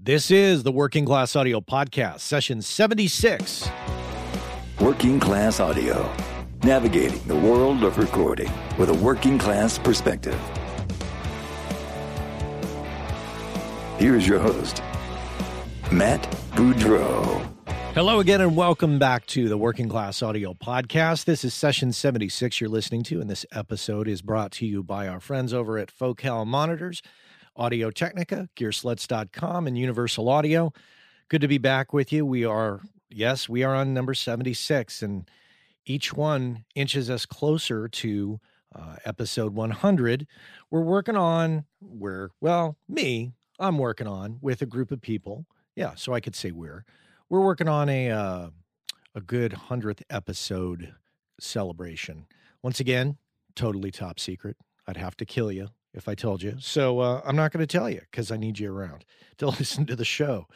This is the Working Class Audio Podcast, session 76. Working Class Audio, navigating the world of recording with a working class perspective. Here's your host, Matt Boudreau. Hello again, and welcome back to the Working Class Audio Podcast. This is session 76 you're listening to, and this episode is brought to you by our friends over at Focal Monitors. Audio Technica, gearslutz.com, and Universal Audio. Good to be back with you. We are, yes, we are on number 76, and each one inches us closer to uh, episode 100. We're working on, we're, well, me, I'm working on with a group of people. Yeah, so I could say we're. We're working on a, uh, a good 100th episode celebration. Once again, totally top secret. I'd have to kill you if I told you. So uh, I'm not going to tell you because I need you around to listen to the show.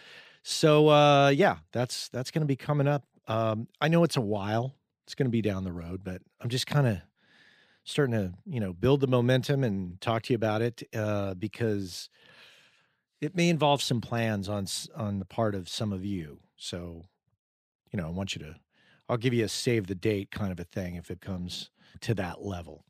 So uh, yeah, that's that's going to be coming up. Um, I know it's a while. It's going to be down the road, but I'm just kind of starting to you know build the momentum and talk to you about it uh, because it may involve some plans on on the part of some of you. So you know, I want you to. I'll give you a save the date kind of a thing if it comes to that level.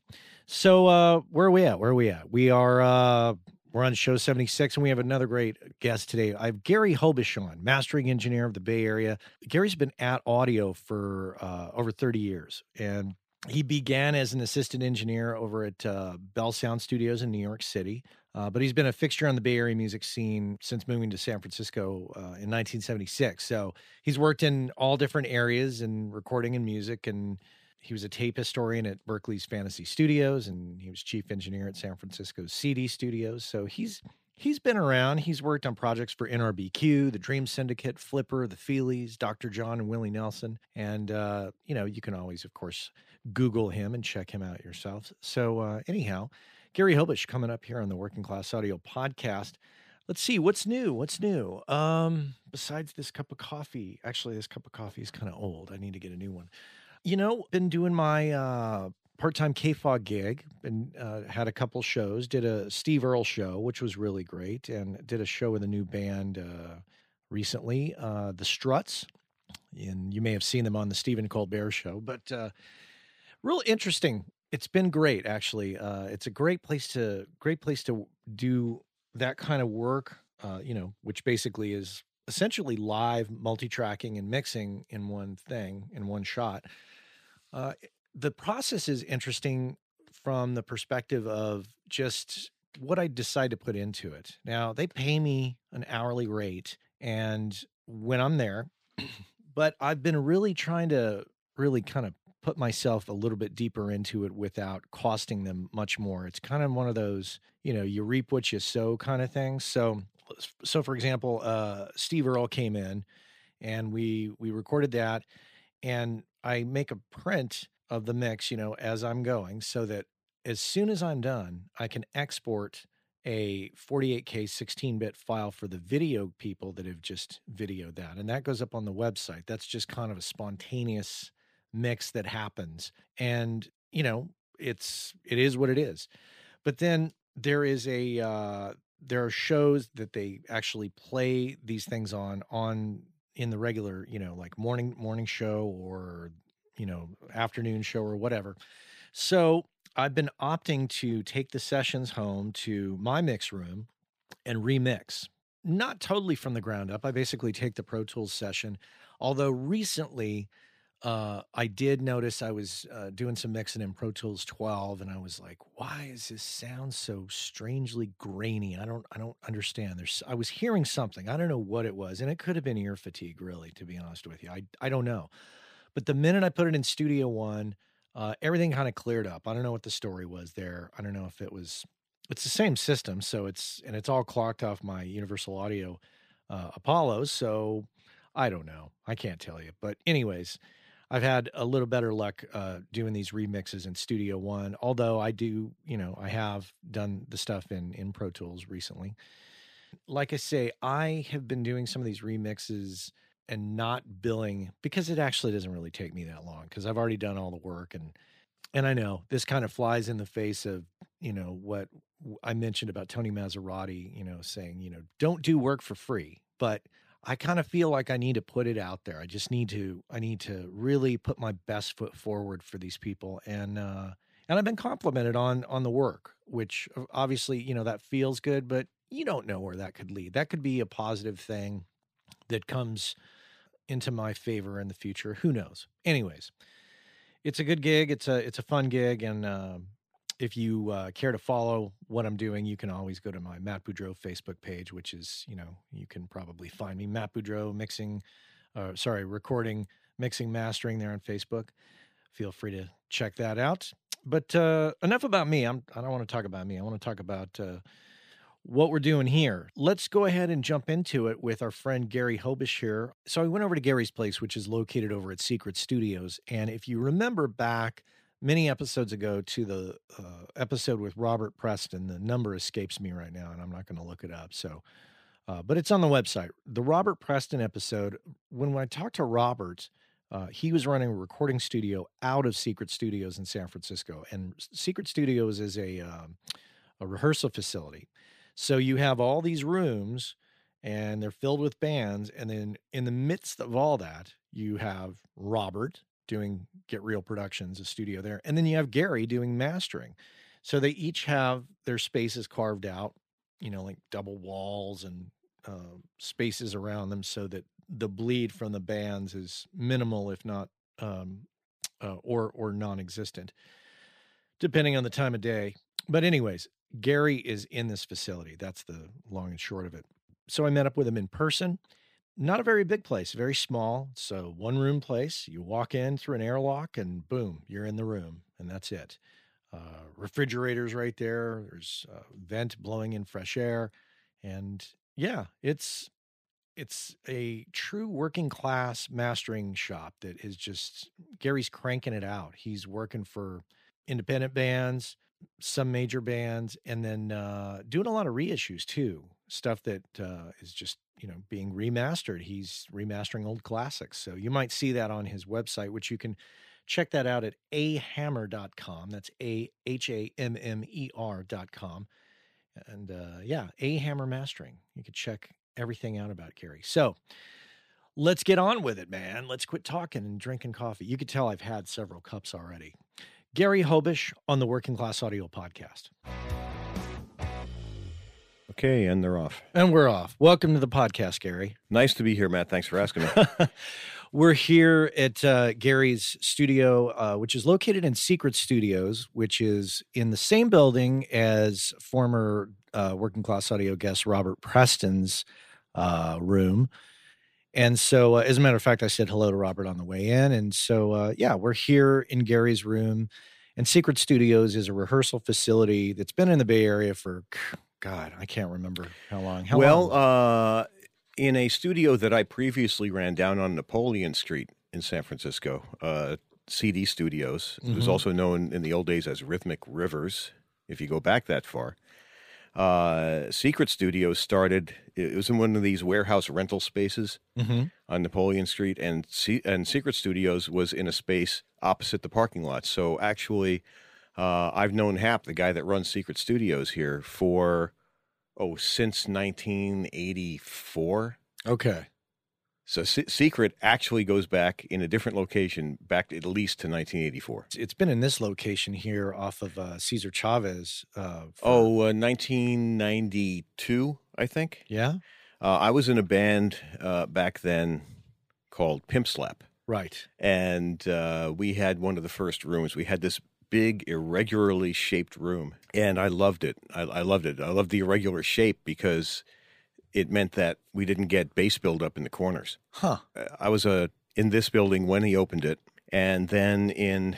So uh, where are we at? Where are we at? We are uh, we're on show 76 and we have another great guest today. I have Gary Hobish on, mastering engineer of the Bay Area. Gary's been at audio for uh, over 30 years and he began as an assistant engineer over at uh, Bell Sound Studios in New York City. Uh, but he's been a fixture on the Bay Area music scene since moving to San Francisco uh, in 1976. So he's worked in all different areas in recording and music and he was a tape historian at Berkeley's Fantasy Studios, and he was chief engineer at San Francisco's CD Studios. So he's he's been around. He's worked on projects for NRBQ, the Dream Syndicate, Flipper, the Feelies, Dr. John, and Willie Nelson. And uh, you know, you can always, of course, Google him and check him out yourself. So uh, anyhow, Gary Hobish coming up here on the Working Class Audio Podcast. Let's see what's new. What's new? Um, besides this cup of coffee, actually, this cup of coffee is kind of old. I need to get a new one. You know, been doing my uh, part-time KFOG gig and uh, had a couple shows. Did a Steve Earle show, which was really great, and did a show with a new band uh, recently, uh, the Struts. And you may have seen them on the Stephen Colbert show, but uh, real interesting. It's been great, actually. Uh, it's a great place to great place to do that kind of work. You know, which basically is essentially live multi-tracking and mixing in one thing in one shot uh, the process is interesting from the perspective of just what I decide to put into it. Now, they pay me an hourly rate, and when I'm there, but I've been really trying to really kind of put myself a little bit deeper into it without costing them much more. It's kind of one of those, you know, you reap what you sow kind of things. So, so for example, uh, Steve Earle came in, and we we recorded that, and I make a print of the mix, you know, as I'm going so that as soon as I'm done, I can export a 48K 16 bit file for the video people that have just videoed that. And that goes up on the website. That's just kind of a spontaneous mix that happens. And, you know, it's, it is what it is. But then there is a, uh, there are shows that they actually play these things on, on in the regular, you know, like morning, morning show or you know, afternoon show or whatever. So I've been opting to take the sessions home to my mix room and remix. Not totally from the ground up. I basically take the Pro Tools session. Although recently, uh, I did notice I was uh, doing some mixing in Pro Tools 12, and I was like, "Why is this sound so strangely grainy?" I don't, I don't understand. There's, I was hearing something. I don't know what it was, and it could have been ear fatigue, really, to be honest with you. I, I don't know. But the minute I put it in Studio One, uh, everything kind of cleared up. I don't know what the story was there. I don't know if it was. It's the same system, so it's and it's all clocked off my Universal Audio uh, Apollos. So I don't know. I can't tell you. But anyways, I've had a little better luck uh, doing these remixes in Studio One. Although I do, you know, I have done the stuff in in Pro Tools recently. Like I say, I have been doing some of these remixes and not billing because it actually doesn't really take me that long because I've already done all the work and and I know this kind of flies in the face of you know what I mentioned about Tony Maserati, you know, saying you know don't do work for free. but I kind of feel like I need to put it out there. I just need to I need to really put my best foot forward for these people and uh and I've been complimented on on the work, which obviously, you know, that feels good, but you don't know where that could lead. That could be a positive thing that comes into my favor in the future. Who knows? Anyways, it's a good gig. It's a it's a fun gig, and uh, if you uh, care to follow what I'm doing, you can always go to my Matt Boudreau Facebook page, which is you know you can probably find me Matt Boudreau mixing, uh, sorry, recording, mixing, mastering there on Facebook. Feel free to check that out. But uh, enough about me. I'm I don't want to talk about me. I want to talk about uh, what we're doing here. Let's go ahead and jump into it with our friend Gary Hobish here. So I went over to Gary's place, which is located over at Secret Studios. And if you remember back many episodes ago to the uh, episode with Robert Preston, the number escapes me right now, and I'm not going to look it up. So, uh, but it's on the website. The Robert Preston episode, when, when I talked to Robert, uh, he was running a recording studio out of Secret Studios in San Francisco. And Secret Studios is a, um, a rehearsal facility. So you have all these rooms and they're filled with bands. And then in the midst of all that, you have Robert doing Get Real Productions, a studio there. And then you have Gary doing mastering. So they each have their spaces carved out, you know, like double walls and uh, spaces around them so that the bleed from the bands is minimal, if not, um, uh, or, or non existent, depending on the time of day. But, anyways, Gary is in this facility. That's the long and short of it. So I met up with him in person. Not a very big place, very small. So one room place. You walk in through an airlock and boom, you're in the room, and that's it. Uh, refrigerators right there. There's a vent blowing in fresh air, and yeah, it's it's a true working class mastering shop that is just Gary's cranking it out. He's working for independent bands, some major bands, and then uh, doing a lot of reissues too. Stuff that uh, is just you know being remastered. He's remastering old classics, so you might see that on his website, which you can check that out at ahammer.com. That's a h a m m e r.com. And uh, yeah, A Hammer Mastering. You can check everything out about Gary. So let's get on with it, man. Let's quit talking and drinking coffee. You could tell I've had several cups already. Gary Hobish on the Working Class Audio Podcast. Okay, and they're off. And we're off. Welcome to the podcast, Gary. Nice to be here, Matt. Thanks for asking me. we're here at uh, Gary's studio, uh, which is located in Secret Studios, which is in the same building as former uh, Working Class Audio guest Robert Preston's uh, room. And so, uh, as a matter of fact, I said hello to Robert on the way in. And so, uh, yeah, we're here in Gary's room. And Secret Studios is a rehearsal facility that's been in the Bay Area for, God, I can't remember how long. How well, long? Uh, in a studio that I previously ran down on Napoleon Street in San Francisco, uh, CD Studios, mm-hmm. it was also known in the old days as Rhythmic Rivers, if you go back that far uh, Secret Studios started. It was in one of these warehouse rental spaces mm-hmm. on Napoleon Street, and C- and Secret Studios was in a space opposite the parking lot. So actually, uh, I've known Hap, the guy that runs Secret Studios here, for oh since 1984. Okay. So C- Secret actually goes back in a different location, back at least to 1984. It's been in this location here off of uh, Cesar Chavez. Uh, for... Oh, uh, 1992, I think. Yeah. Uh, I was in a band uh, back then called Pimp Slap. Right. And uh, we had one of the first rooms. We had this big, irregularly shaped room, and I loved it. I, I loved it. I loved the irregular shape because – it meant that we didn't get bass buildup in the corners. Huh. I was uh, in this building when he opened it. And then in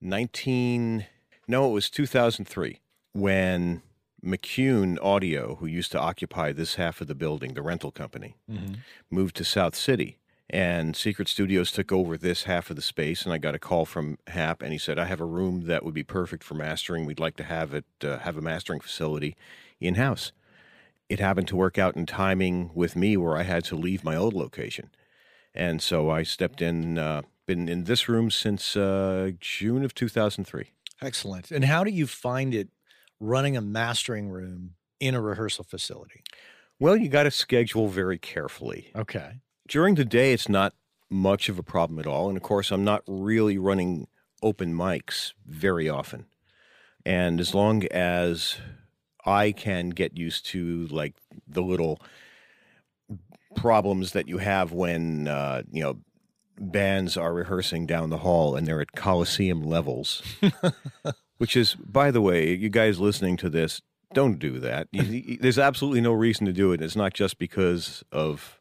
19, no, it was 2003 when McCune Audio, who used to occupy this half of the building, the rental company, mm-hmm. moved to South City. And Secret Studios took over this half of the space, and I got a call from Hap, and he said, "I have a room that would be perfect for mastering. We'd like to have it uh, have a mastering facility in house." it happened to work out in timing with me where I had to leave my old location. And so I stepped in, uh, been in this room since uh, June of 2003. Excellent. And how do you find it running a mastering room in a rehearsal facility? Well, you got to schedule very carefully. Okay. During the day, it's not much of a problem at all. And of course, I'm not really running open mics very often. And as long as I can get used to like the little problems that you have when, uh, you know, bands are rehearsing down the hall and they're at Coliseum levels, which is, by the way, you guys listening to this, don't do that. There's absolutely no reason to do it. It's not just because of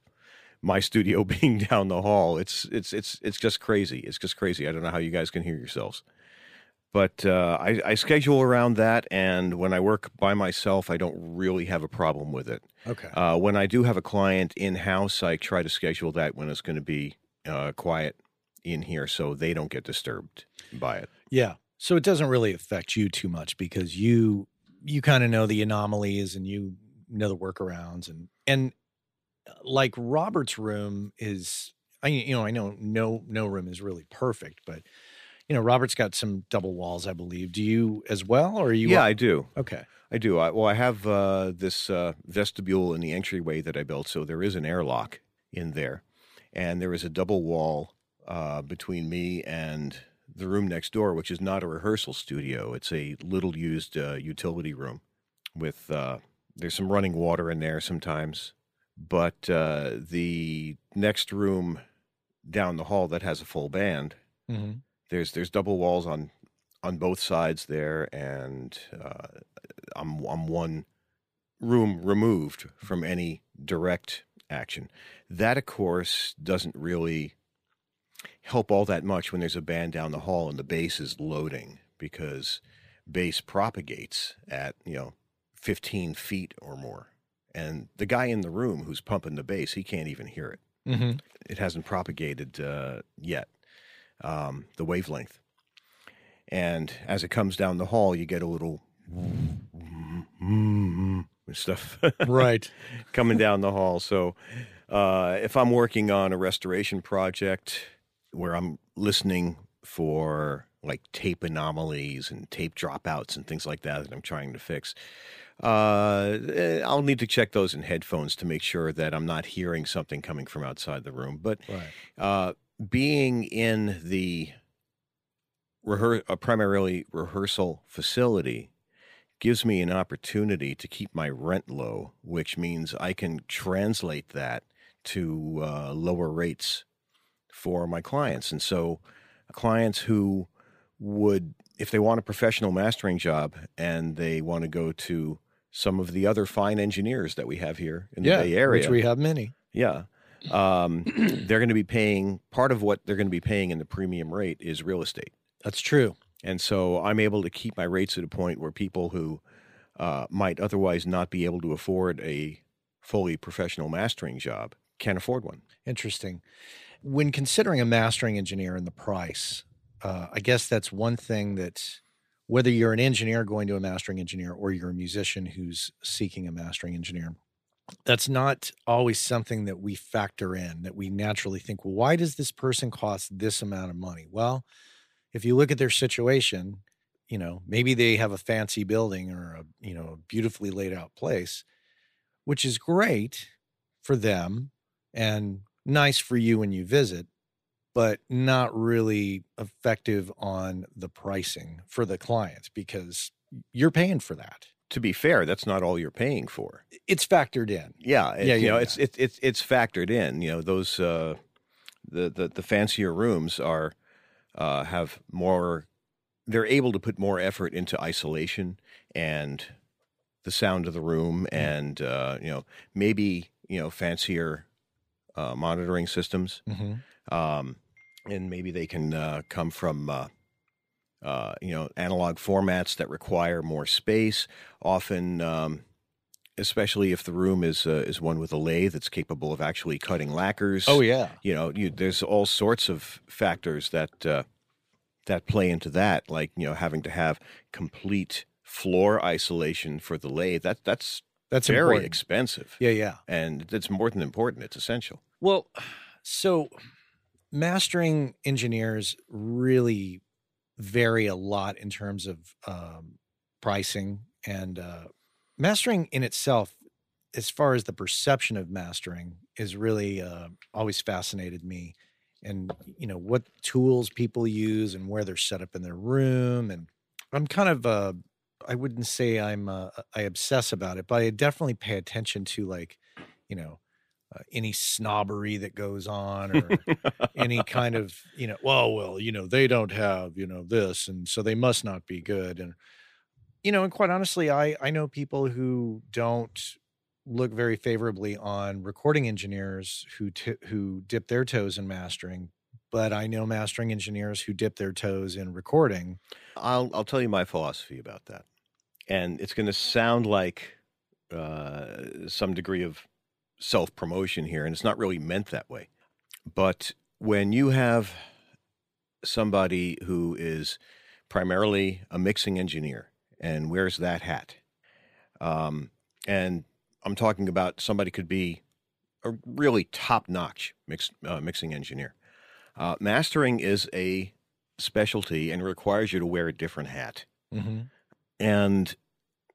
my studio being down the hall. It's it's it's it's just crazy. It's just crazy. I don't know how you guys can hear yourselves. But uh, I, I schedule around that, and when I work by myself, I don't really have a problem with it. Okay. Uh, when I do have a client in house, I try to schedule that when it's going to be uh, quiet in here, so they don't get disturbed by it. Yeah. So it doesn't really affect you too much because you you kind of know the anomalies and you know the workarounds and and like Robert's room is I you know I know no no room is really perfect but you know Robert's got some double walls I believe. Do you as well or are you yeah, I do. Okay. I do. I, well, I have uh, this uh, vestibule in the entryway that I built, so there is an airlock in there, and there is a double wall uh, between me and the room next door, which is not a rehearsal studio. It's a little used uh, utility room with uh, there's some running water in there sometimes, but uh, the next room down the hall that has a full band Mm-hmm. there's there's double walls on on both sides there, and uh, I'm I'm one room removed from any direct action. That, of course, doesn't really help all that much when there's a band down the hall and the bass is loading because bass propagates at you know 15 feet or more, and the guy in the room who's pumping the bass he can't even hear it Mm-hmm. it hasn't propagated uh, yet um, the wavelength and as it comes down the hall you get a little stuff Right. coming down the hall so uh, if i'm working on a restoration project where i'm listening for like tape anomalies and tape dropouts and things like that that i'm trying to fix uh, eh, I'll need to check those in headphones to make sure that I'm not hearing something coming from outside the room. But Right. uh, being in the rehear- uh, primarily rehearsal facility gives me an opportunity to keep my rent low, which means I can translate that to uh, lower rates for my clients. And so, clients who would, if they want a professional mastering job and they want to go to some of the other fine engineers that we have here in the Bay Area, Which we have many. yeah. Um, they're going to be paying part of what they're going to be paying in the premium rate is real estate. That's true. And so I'm able to keep my rates at a point where people who uh, might otherwise not be able to afford a fully professional mastering job can afford one. Interesting. When considering a mastering engineer and the price, uh, I guess that's one thing that whether you're an engineer going to a mastering engineer or you're a musician who's seeking a mastering engineer, that's not always something that we factor in, that we naturally think, well, why does this person cost this amount of money? Well, if you look at their situation, you know, maybe they have a fancy building or a, you know, a beautifully laid out place, which is great for them and nice for you when you visit, but not really effective on the pricing for the client because you're paying for that. To be fair, that's not all you're paying for. It's factored in. Yeah, it- Yeah, you yeah, know, yeah. it's it's it's it's factored in. You know, those uh, the the the fancier rooms are uh, have more. They're able to put more effort into isolation and the sound of the room, and uh, you know, maybe you know fancier uh, monitoring systems, Mm-hmm. um, and maybe they can uh, come from. Uh, uh, you know, analog formats that require more space. Often, um, especially if the room is uh, is one with a lathe that's capable of actually cutting lacquers. Oh yeah. you know, you, there's all sorts of factors that uh, that play into that, like you know, having to have complete floor isolation for the lathe. That that's That's very important. expensive, yeah, yeah. and it's more than important. It's essential. Well, so mastering engineers really vary a lot in terms of um, pricing and uh, mastering in itself as far as the perception of mastering is really uh, always fascinated me. And you know what tools people use and where they're set up in their room and i'm kind of uh i wouldn't say i'm uh, i obsess about it but i definitely pay attention to like you know uh, any snobbery that goes on or any kind of you know well well you know they don't have you know this and so they must not be good and you know and quite honestly i i know people who don't look very favorably on recording engineers who t- who dip their toes in mastering but i know mastering engineers who dip their toes in recording. I'll I'll tell you my philosophy about that, and it's going to sound like uh, some degree of self promotion here, and it's not really meant that way. But when you have somebody who is primarily a mixing engineer and wears that hat, um, and I'm talking about somebody could be a really top notch mix, uh, mixing engineer. Uh, mastering is a specialty and requires you to wear a different hat. mm-hmm. And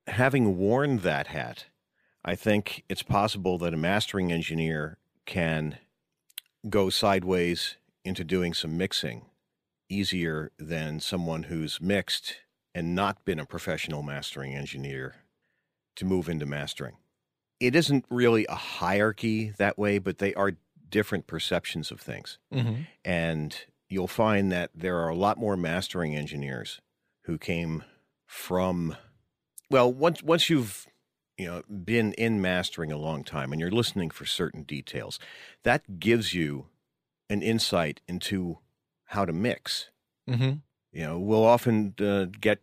having worn that hat, I think it's possible that a mastering engineer can go sideways into doing some mixing easier than someone who's mixed and not been a professional mastering engineer to move into mastering. It isn't really a hierarchy that way, but they are different perceptions of things. Mm-hmm. And you'll find that there are a lot more mastering engineers who came from well once once you've you know been in mastering a long time and you're listening for certain details that gives you an insight into how to mix. Mm-hmm. you know we'll often uh, get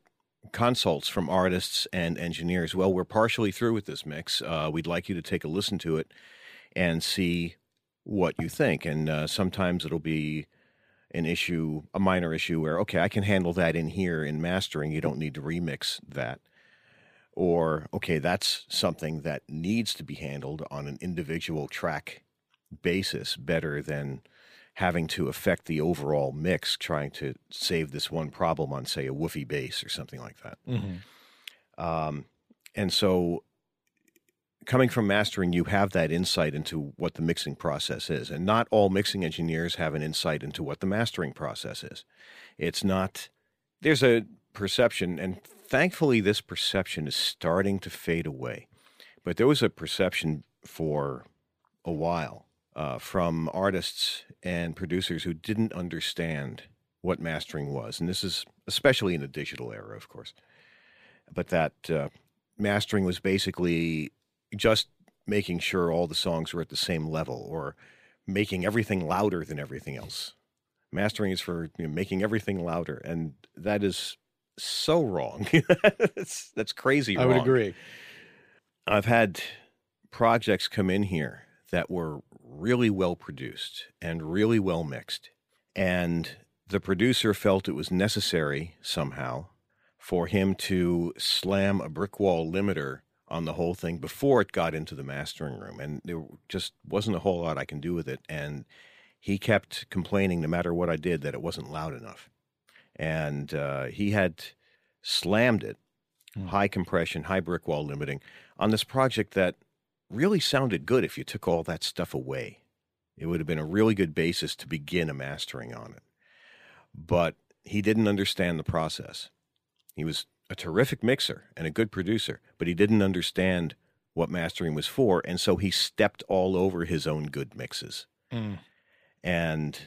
consults from artists and engineers. Well we're partially through with this mix. Uh, we'd like you to take a listen to it and see what you think. And uh, sometimes it'll be an issue a minor issue where okay i can handle that in here in mastering. You don't need to remix that or okay that's something that needs to be handled on an individual track basis better than having to affect the overall mix trying to save this one problem on say a woofy bass or something like that Mm-hmm. um, and so coming from mastering you have that insight into what the mixing process is and not all mixing engineers have an insight into what the mastering process is it's not there's a perception and thankfully this perception is starting to fade away but there was a perception for a while uh, from artists and producers who didn't understand what mastering was and this is especially in the digital era of course but that uh, mastering was basically just making sure all the songs were at the same level or making everything louder than everything else. Mastering is for you know, making everything louder, and that is so wrong. that's, that's crazy I wrong. would agree. I've had projects come in here that were really well produced and really well mixed. And the producer felt it was necessary somehow for him to slam a brick wall limiter on the whole thing before it got into the mastering room. And there just wasn't a whole lot I can do with it. And he kept complaining, no matter what I did, that it wasn't loud enough. And uh, he had slammed it, Hmm. high compression, high brick wall limiting, on this project that really sounded good if you took all that stuff away. It would have been a really good basis to begin a mastering on it. But he didn't understand the process. He was a terrific mixer and a good producer, but he didn't understand what mastering was for. And so he stepped all over his own good mixes. Mm. And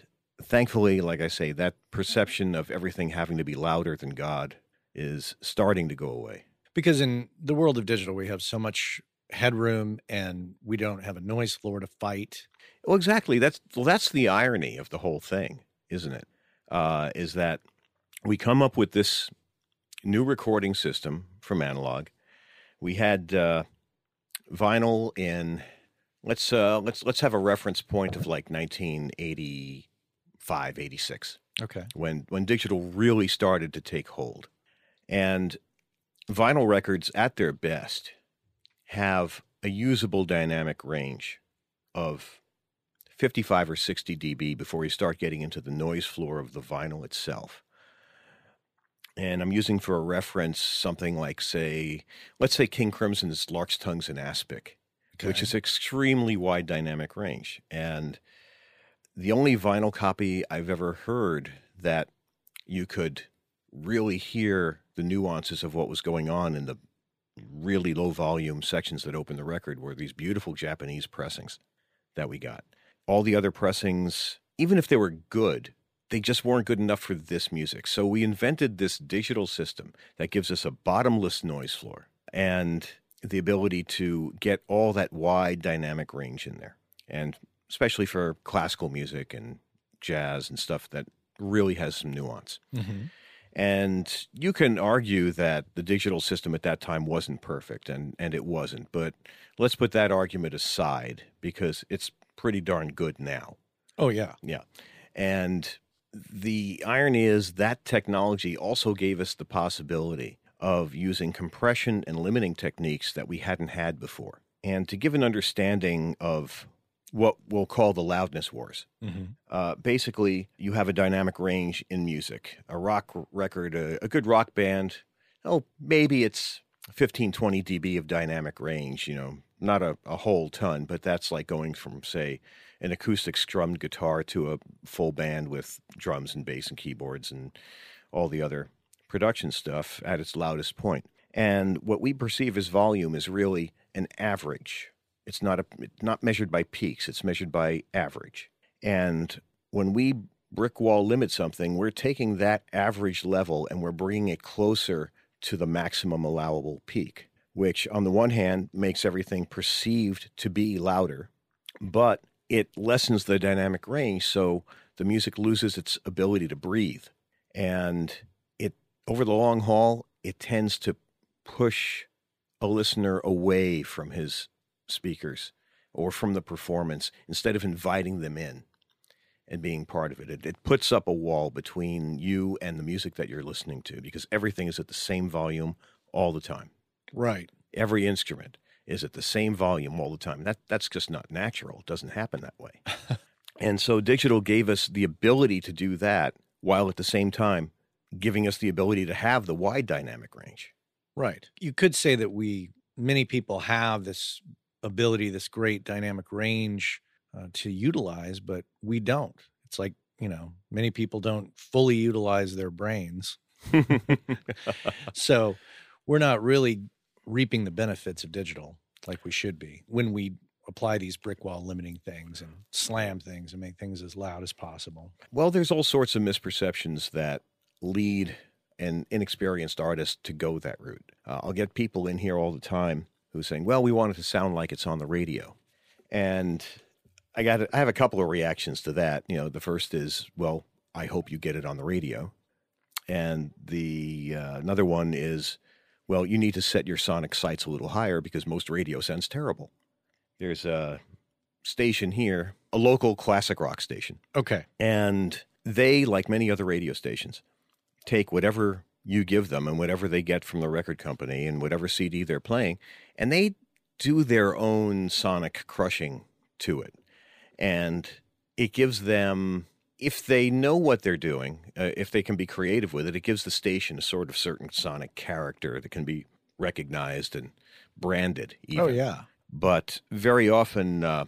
thankfully, like I say, that perception of everything having to be louder than God is starting to go away. Because in the world of digital, we have so much headroom and we don't have a noise floor to fight. Well, exactly. That's well, that's the irony of the whole thing, isn't it? Uh, is that we come up with this new recording system from analog. We had uh, vinyl in let's uh, let's let's have a reference point of like 1985, 86 Okay. when when digital really started to take hold. And vinyl records at their best have a usable dynamic range of 55 or 60 dB before you start getting into the noise floor of the vinyl itself. And I'm using for a reference something like, say, let's say King Crimson's Larks' Tongues in Aspic Okay. which is extremely wide dynamic range. And the only vinyl copy I've ever heard that you could really hear the nuances of what was going on in the really low volume sections that opened the record were these beautiful Japanese pressings that we got. All the other pressings, even if they were good, they just weren't good enough for this music. So we invented this digital system that gives us a bottomless noise floor and the ability to get all that wide dynamic range in there. And especially for classical music and jazz and stuff that really has some nuance. hmm And you can argue that the digital system at that time wasn't perfect, and, and it wasn't. But let's put that argument aside because it's pretty darn good now. Oh yeah. Yeah. And the irony is that technology also gave us the possibility of using compression and limiting techniques that we hadn't had before. And to give an understanding of what we'll call the loudness wars, hmm uh, basically, you have a dynamic range in music. A rock record, a, a good rock band, oh, maybe it's 15, 20 dB of dynamic range, you know, not a, a whole ton, but that's like going from, say, an acoustic strummed guitar to a full band with drums and bass and keyboards and all the other production stuff at its loudest point. And what we perceive as volume is really an average. It's not a, it's not measured by peaks. It's measured by average. And when we brick wall limit something, we're taking that average level and we're bringing it closer to the maximum allowable peak, which on the one hand makes everything perceived to be louder, but it lessens the dynamic range so the music loses its ability to breathe. And it over the long haul, it tends to push a listener away from his speakers or from the performance instead of inviting them in and being part of it. it. It puts up a wall between you and the music that you're listening to because everything is at the same volume all the time. Right. Every instrument is at the same volume all the time. That that's just not natural. It doesn't happen that way. and so digital gave us the ability to do that while at the same time giving us the ability to have the wide dynamic range. Right. You could say that we, many people have this ability, this great dynamic range uh, to utilize, but we don't. It's like, you know, many people don't fully utilize their brains. So we're not really reaping the benefits of digital like we should be when we apply these brick wall limiting things and slam things and make things as loud as possible. Well, there's all sorts of misperceptions that lead an inexperienced artist to go that route. Uh, I'll get people in here all the time who are saying, "Well, we want it to sound like it's on the radio," and I got I have a couple of reactions to that. You know, the first is, "Well, I hope you get it on the radio," and the uh, another one is, "Well, you need to set your sonic sights a little higher because most radio sounds terrible." There's a station here, a local classic rock station. Okay. And they, like many other radio stations, take whatever you give them and whatever they get from the record company and whatever CD they're playing, and they do their own sonic crushing to it. And it gives them, if they know what they're doing, uh, if they can be creative with it, it gives the station a sort of certain sonic character that can be recognized and branded. Even Oh, yeah. but very often uh,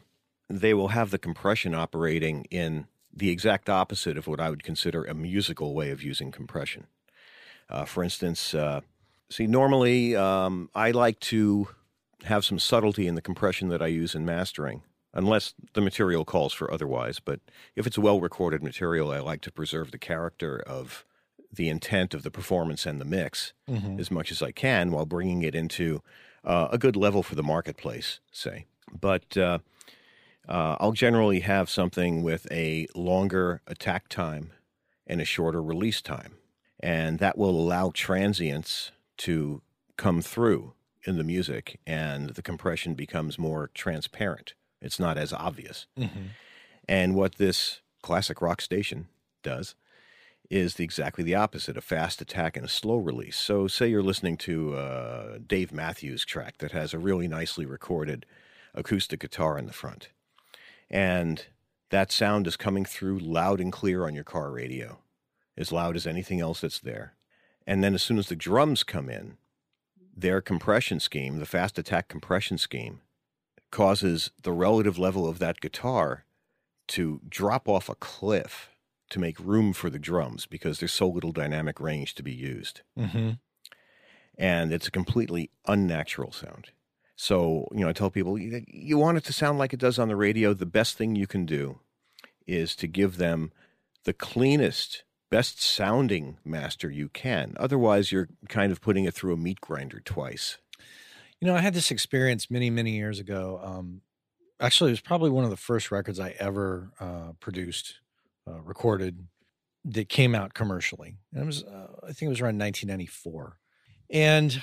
they will have the compression operating in the exact opposite of what I would consider a musical way of using compression. Uh, for instance, uh, see, normally um, I like to have some subtlety in the compression that I use in mastering, unless the material calls for otherwise. But if it's a well recorded material, I like to preserve the character of the intent of the performance and the mix Mhm. as much as I can while bringing it into uh, a good level for the marketplace, say. But uh, uh, I'll generally have something with a longer attack time and a shorter release time. And that will allow transients to come through in the music, and the compression becomes more transparent. It's not as obvious. Mhm. And what this classic rock station does is the, exactly the opposite a fast attack and a slow release. So, say you're listening to a Dave Matthews track that has a really nicely recorded acoustic guitar in the front, and that sound is coming through loud and clear on your car radio, as loud as anything else that's there. And then, as soon as the drums come in, their compression scheme, the fast attack compression scheme, causes the relative level of that guitar to drop off a cliff to make room for the drums because there's so little dynamic range to be used. Mm-hmm. And it's a completely unnatural sound. So, you know, I tell people you, you want it to sound like it does on the radio. The best thing you can do is to give them the cleanest, best sounding master you can. Otherwise, you're kind of putting it through a meat grinder twice. You know, I had this experience many, many years ago. Um, actually, it was probably one of the first records I ever uh, produced, uh, recorded that came out commercially. And it was, uh, I think it was around 1994. And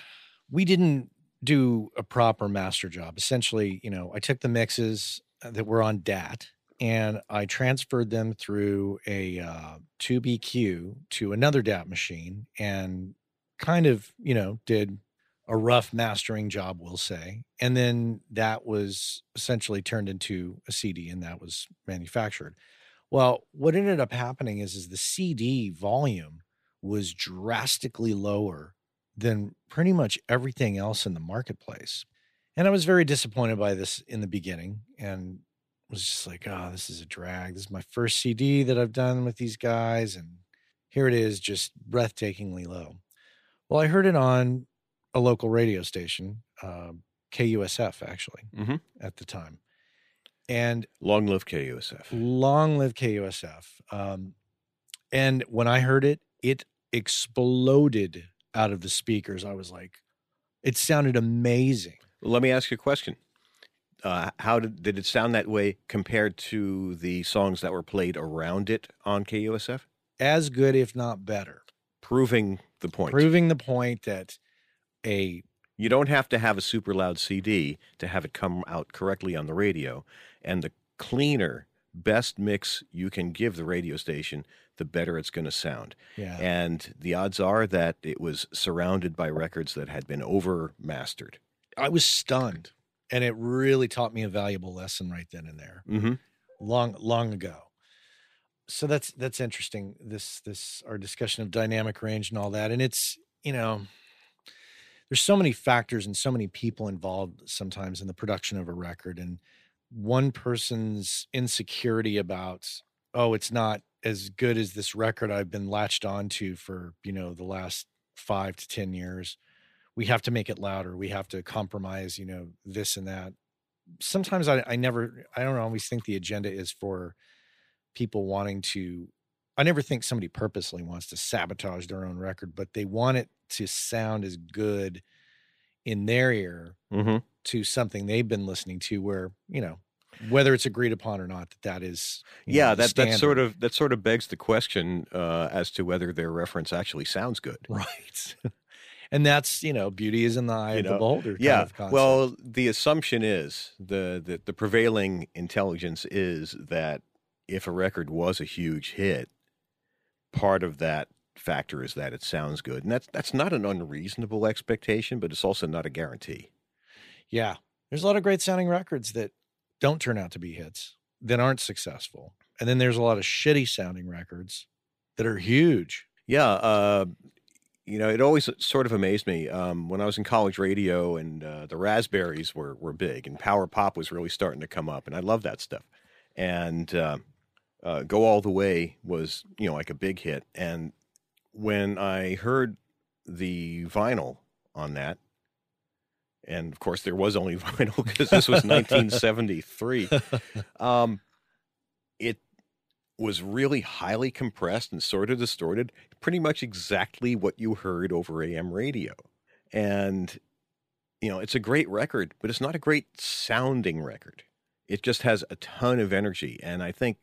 we didn't do a proper master job. Essentially, you know, I took the mixes that were on DAT and I transferred them through a uh, 2BQ to another DAT machine and kind of, you know, did a rough mastering job, we'll say. And then that was essentially turned into a CD and that was manufactured. Well, what ended up happening is, is the CD volume was drastically lower than pretty much everything else in the marketplace. And I was very disappointed by this in the beginning and was just like, oh, this is a drag. This is my first CD that I've done with these guys. And here it is, just breathtakingly low. Well, I heard it on a local radio station, uh, KUSF, actually, Mm-hmm. at the time. And Long live KUSF. long live KUSF. Um, and when I heard it, it exploded out of the speakers. I was like, it sounded amazing. Let me ask you a question. Uh, how did, did it sound that way compared to the songs that were played around it on KUSF? As good, if not better. Proving the point. Proving the point that a You don't have to have a super loud CD to have it come out correctly on the radio. And the cleaner, best mix you can give the radio station, the better it's going to sound. yeah. And the odds are that it was surrounded by records that had been over mastered. I was stunned. And it really taught me a valuable lesson right then and there. Mm-hmm. long long ago so that's that's interesting this this our discussion of dynamic range and all that and it's you know there's so many factors and so many people involved sometimes in the production of a record and one person's insecurity about oh it's not as good as this record i've been latched onto for you know the last five to ten years we have to make it louder we have to compromise you know this and that sometimes I, I never I don't always think the agenda is for people wanting to I never think somebody purposely wants to sabotage their own record, but they want it to sound as good in their ear Mm-hmm. to something they've been listening to where, you know, whether it's agreed upon or not, that that is know, Yeah, the that that sort of that sort of begs the question uh, as to whether their reference actually sounds good. right. And that's, you know, beauty is in the eye You of the beholder. kind Yeah. of concept. Well, the assumption is the, the the prevailing intelligence is that if a record was a huge hit, part of that factor is that it sounds good, and that's that's not an unreasonable expectation, but it's also not a guarantee. Yeah. There's a lot of great sounding records that don't turn out to be hits, that aren't successful. And then there's a lot of shitty sounding records that are huge. Yeah, uh, you know, it always sort of amazed me um, when I was in college radio and uh, the Raspberries were were big and power pop was really starting to come up, and I love that stuff. And uh, uh, Go All the Way was you know like a big hit, and when I heard the vinyl on that, and of course there was only vinyl because this was 1973. Um, it was really highly compressed and sort of distorted, pretty much exactly what you heard over AM radio. And, you know, it's a great record, but it's not a great sounding record. It just has a ton of energy. And I think,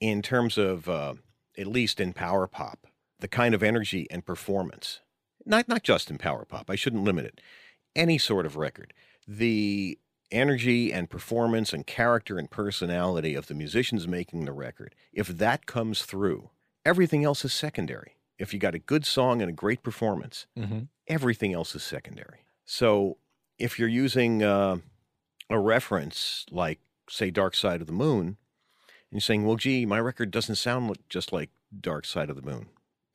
in terms of, uh, at least in power pop, the kind of energy and performance, not, not just in power pop, I shouldn't limit it, any sort of record, the energy and performance and character and personality of the musicians making the record, if that comes through, everything else is secondary. If you got a good song and a great performance, Mm-hmm. everything else is secondary. So if you're using uh, a reference like, say, Dark Side of the Moon, and you're saying, well, gee, my record doesn't sound just like Dark Side of the Moon.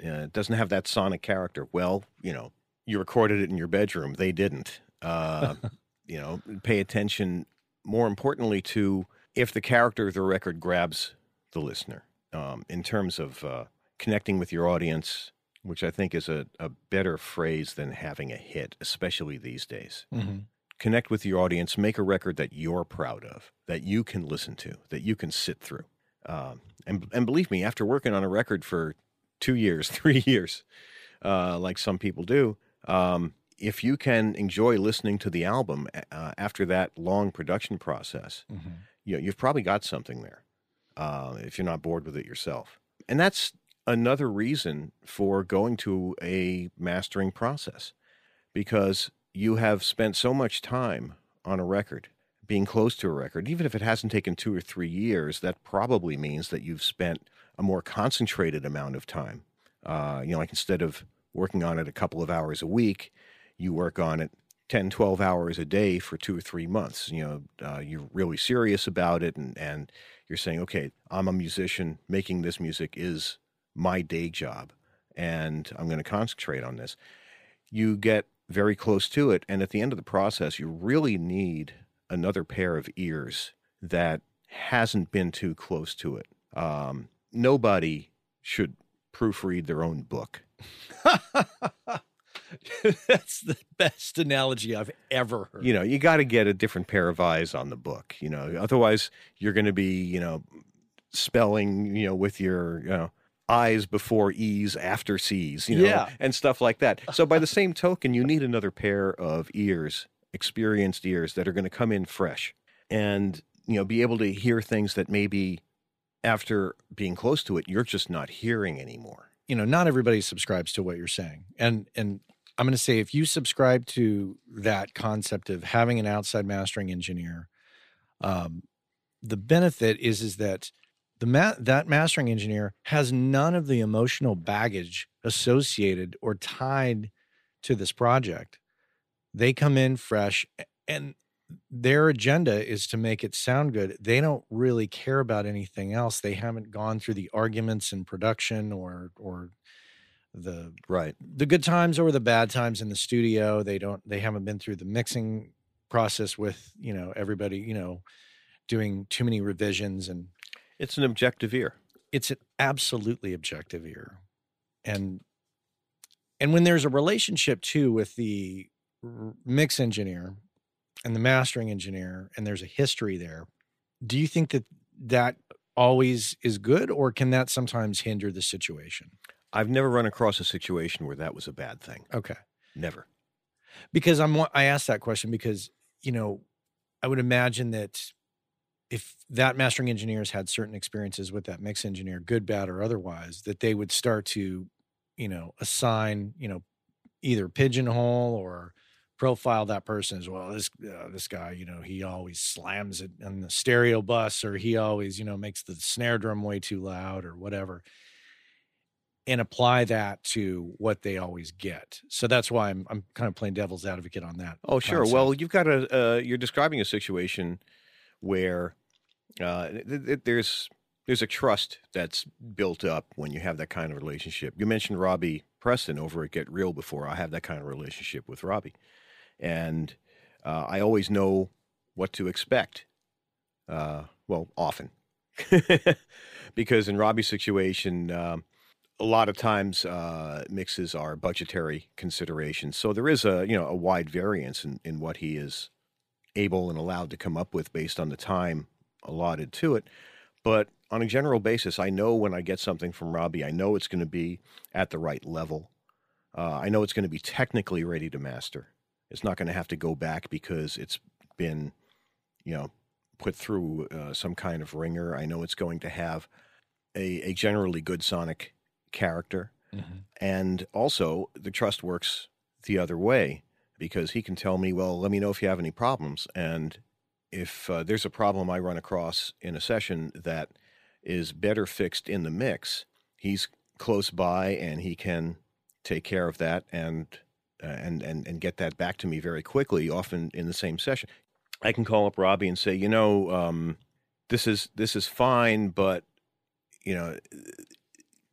Uh, it doesn't have that sonic character. Well, you know, you recorded it in your bedroom. They didn't. Uh, you know, pay attention more importantly, to if the character of the record grabs the listener um, in terms of uh, connecting with your audience, which I think is a, a better phrase than having a hit, especially these days. Mm-hmm. Connect with your audience, make a record that you're proud of, that you can listen to, that you can sit through. Um, and, and believe me, after working on a record for two years, three years, uh, like some people do, um, if you can enjoy listening to the album uh, after that long production process, Mm-hmm. you know, you've probably got something there uh, if you're not bored with it yourself. And that's another reason for going to a mastering process because you have spent so much time on a record, being close to a record, even if it hasn't taken two or three years, that probably means that you've spent a more concentrated amount of time. Uh, you know, like instead of working on it a couple of hours a week, you work on it 10, 12 hours a day for two or three months. You know, uh, you're really serious about it and, and you're saying, okay, I'm a musician. Making this music is my day job and I'm going to concentrate on this. You get very close to it. And at the end of the process, you really need another pair of ears that hasn't been too close to it. Um, nobody should proofread their own book. That's the best analogy I've ever heard. You know, you got to get a different pair of eyes on the book. You know, otherwise you're going to be, you know, spelling, you know, with your, you know, eyes before E's after C's, you know, Yeah. and stuff like that. So by the same token, you need another pair of ears, experienced ears that are going to come in fresh and, you know, be able to hear things that maybe after being close to it, you're just not hearing anymore. you know, not everybody subscribes to what you're saying. And and I'm going to say if you subscribe to that concept of having an outside mastering engineer, um, the benefit is is that the ma- that mastering engineer has none of the emotional baggage associated or tied to this project. They come in fresh and their agenda is to make it sound good. They don't really care about anything else. They haven't gone through the arguments in production or or the Right. the good times or the bad times in the studio. They don't they haven't been through the mixing process with, you know, everybody, you know, doing too many revisions and It's an objective ear. it's an absolutely objective ear and and when there's a relationship too with the mix engineer and the mastering engineer and there's a history there do you think that that always is good or can that sometimes hinder the situation I've never run across a situation where that was a bad thing. okay Never. because i'm i asked that question because you know i would imagine that if that mastering engineers had certain experiences with that mix engineer good bad or otherwise that they would start to you know assign you know either pigeonhole or profile that person as well this uh, this guy you know he always slams it on the stereo bus or he always you know makes the snare drum way too loud or whatever and apply that to what they always get so that's why i'm, I'm kind of playing devil's advocate on that Oh, sure. concept. Well, you've got a. Uh, you're describing a situation where uh, th- th- there's there's a trust that's built up when you have that kind of relationship. You mentioned Robbie Preston over at Get Real before. I have that kind of relationship with Robbie, and uh, I always know what to expect. Uh, well, often, because in Robbie's situation. Um, a lot of times uh, mixes are budgetary considerations. So there is a you know a wide variance in, in what he is able and allowed to come up with based on the time allotted to it. But on a general basis, I know when I get something from Robbie, I know it's going to be at the right level. Uh, I know it's going to be technically ready to master. It's not going to have to go back because it's been, you know, put through uh, some kind of ringer. I know it's going to have a, a generally good sonic character. Mhm. And also, the trust works the other way because he can tell me, well, let me know if you have any problems. And if uh, there's a problem I run across in a session that is better fixed in the mix, he's close by and he can take care of that and uh, and and and get that back to me very quickly, often in the same session. I can call up Robbie and say, you know, um, this is this is fine, but you know,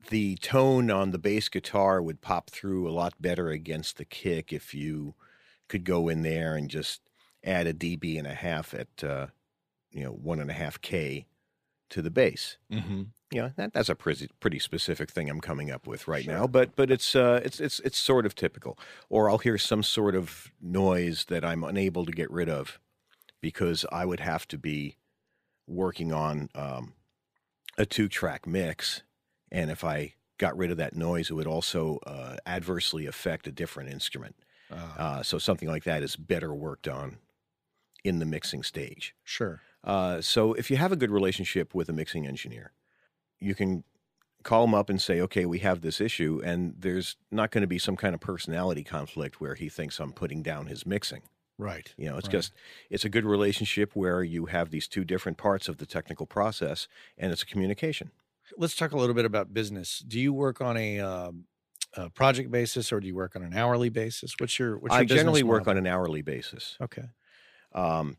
the tone on the bass guitar would pop through a lot better against the kick if you could go in there and just add a dB and a half at uh, you know one and a half k to the bass. Mm-hmm. You know that that's a pretty pretty specific thing I'm coming up with right Sure. now, but but it's uh it's it's it's sort of typical. Or I'll hear some sort of noise that I'm unable to get rid of because I would have to be working on um, a two track mix, and if I got rid of that noise, it would also uh, adversely affect a different instrument. Uh, so something like that is better worked on in the mixing stage. sure. Uh, so if you have a good relationship with a mixing engineer, you can call them up and say, okay, we have this issue, and there's not going to be some kind of personality conflict where he thinks I'm putting down his mixing. Right. You know, it's Right. just it's a good relationship where you have these two different parts of the technical process, and it's a communication. Let's talk a little bit about business. Do you work on a, um, a project basis or do you work on an hourly basis? What's your what's your I generally work model? on an hourly basis. Okay. Um,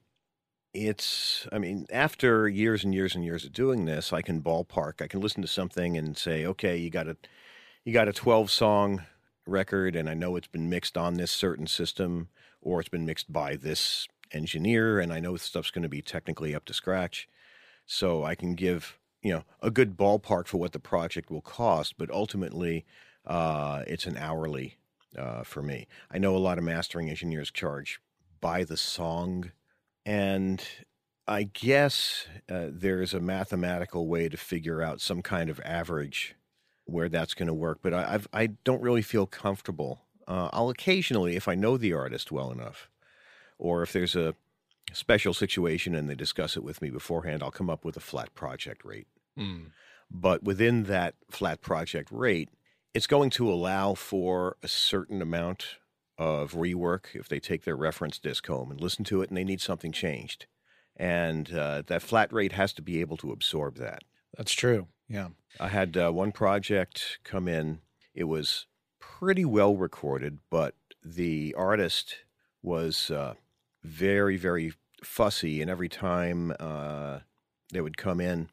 it's, I mean, after years and years and years of doing this, I can ballpark. I can listen to something and say, okay, you got a, you got a twelve song record, and I know it's been mixed on this certain system, or it's been mixed by this engineer, and I know stuff's going to be technically up to scratch. So I can give, you know, a good ballpark for what the project will cost, but ultimately, uh, it's an hourly uh, for me. I know a lot of mastering engineers charge by the song, and I guess uh, there's a mathematical way to figure out some kind of average where that's going to work. But I, I've, I don't really feel comfortable. Uh, I'll occasionally, if I know the artist well enough, or if there's a special situation and they discuss it with me beforehand, I'll come up with a flat project rate. Mm. But within that flat project rate, it's going to allow for a certain amount of rework if they take their reference disc home and listen to it and they need something changed. And uh, that flat rate has to be able to absorb that. That's true. Yeah. I had uh, one project come in. It was pretty well recorded, but the artist was uh, very, very fussy. And every time uh, they would come in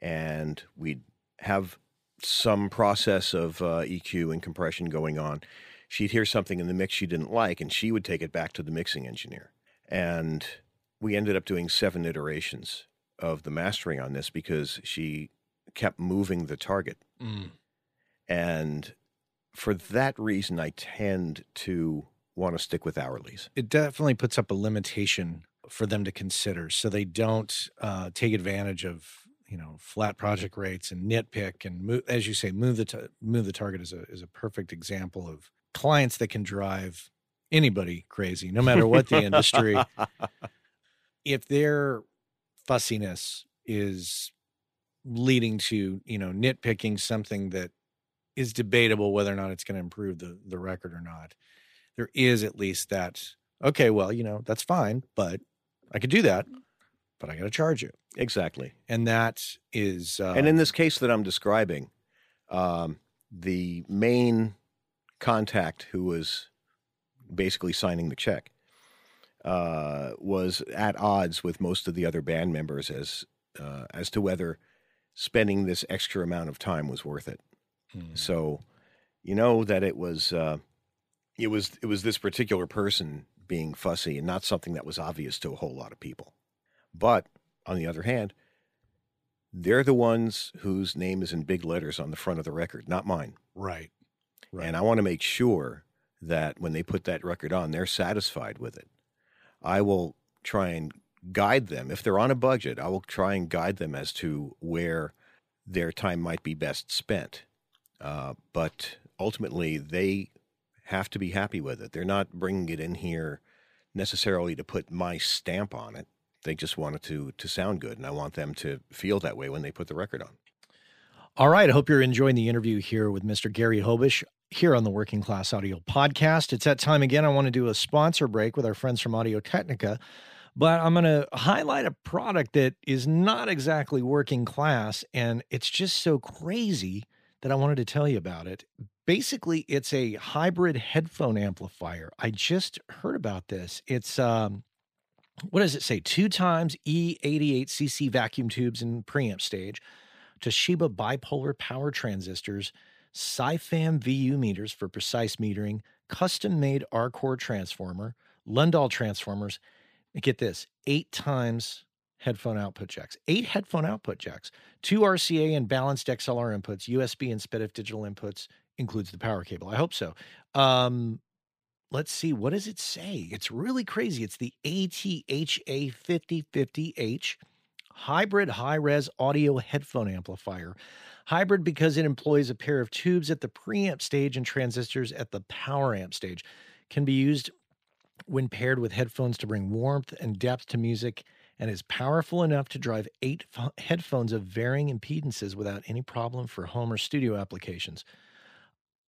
and we'd have some process of uh, EQ and compression going on, she'd hear something in the mix she didn't like, and she would take it back to the mixing engineer. And we ended up doing seven iterations of the mastering on this because she kept moving the target. Mm. And for that reason, I tend to want to stick with hourlies. It definitely puts up a limitation for them to consider, so they don't uh, take advantage of you know flat project rates and nitpick and move, as you say, move the t- move the target is a is a perfect example of clients that can drive anybody crazy, no matter what the industry. if their fussiness is leading to you know nitpicking something that is debatable whether or not it's going to improve the the record or not there is at least that okay well you know that's fine but i could do that but i got to charge you exactly. and that is uh, and in this case that I'm describing, um, the main contact who was basically signing the check uh, was at odds with most of the other band members as uh, as to whether spending this extra amount of time was worth it. hmm, So, you know that it was uh, it was it was this particular person being fussy and not something that was obvious to a whole lot of people. But on the other hand, they're the ones whose name is in big letters on the front of the record, not mine. right right And I want to make sure that when they put that record on, they're satisfied with it. I will try and guide them. If they're on a budget, I will try and guide them as to where their time might be best spent. Uh, but ultimately, they have to be happy with it. They're not bringing it in here necessarily to put my stamp on it. They just want it to to sound good, and I want them to feel that way when they put the record on. All right. I hope you're enjoying the interview here with Mr. Gary Hobish here on the Working Class Audio Podcast. It's that time again. I want to do a sponsor break with our friends from Audio Technica, but I'm going to highlight a product that is not exactly working class, and it's just so crazy that I wanted to tell you about it. Basically, it's a hybrid headphone amplifier. I just heard about this. It's um, what does it say? Two times E88cc vacuum tubes and preamp stage. Toshiba bipolar power transistors, Sifam VU meters for precise metering, custom made R core transformer, Lundahl transformers. Get this eight times headphone output jacks, eight headphone output jacks, two RCA and balanced XLR inputs, USB and SPDIF digital inputs, includes the power cable. I hope so. Um, let's see, what does it say? It's really crazy. It's the ATHA 5050H hybrid high res audio headphone amplifier. Hybrid because it employs a pair of tubes at the preamp stage and transistors at the power amp stage. Can be used when paired with headphones to bring warmth and depth to music and is powerful enough to drive eight f- headphones of varying impedances without any problem for home or studio applications.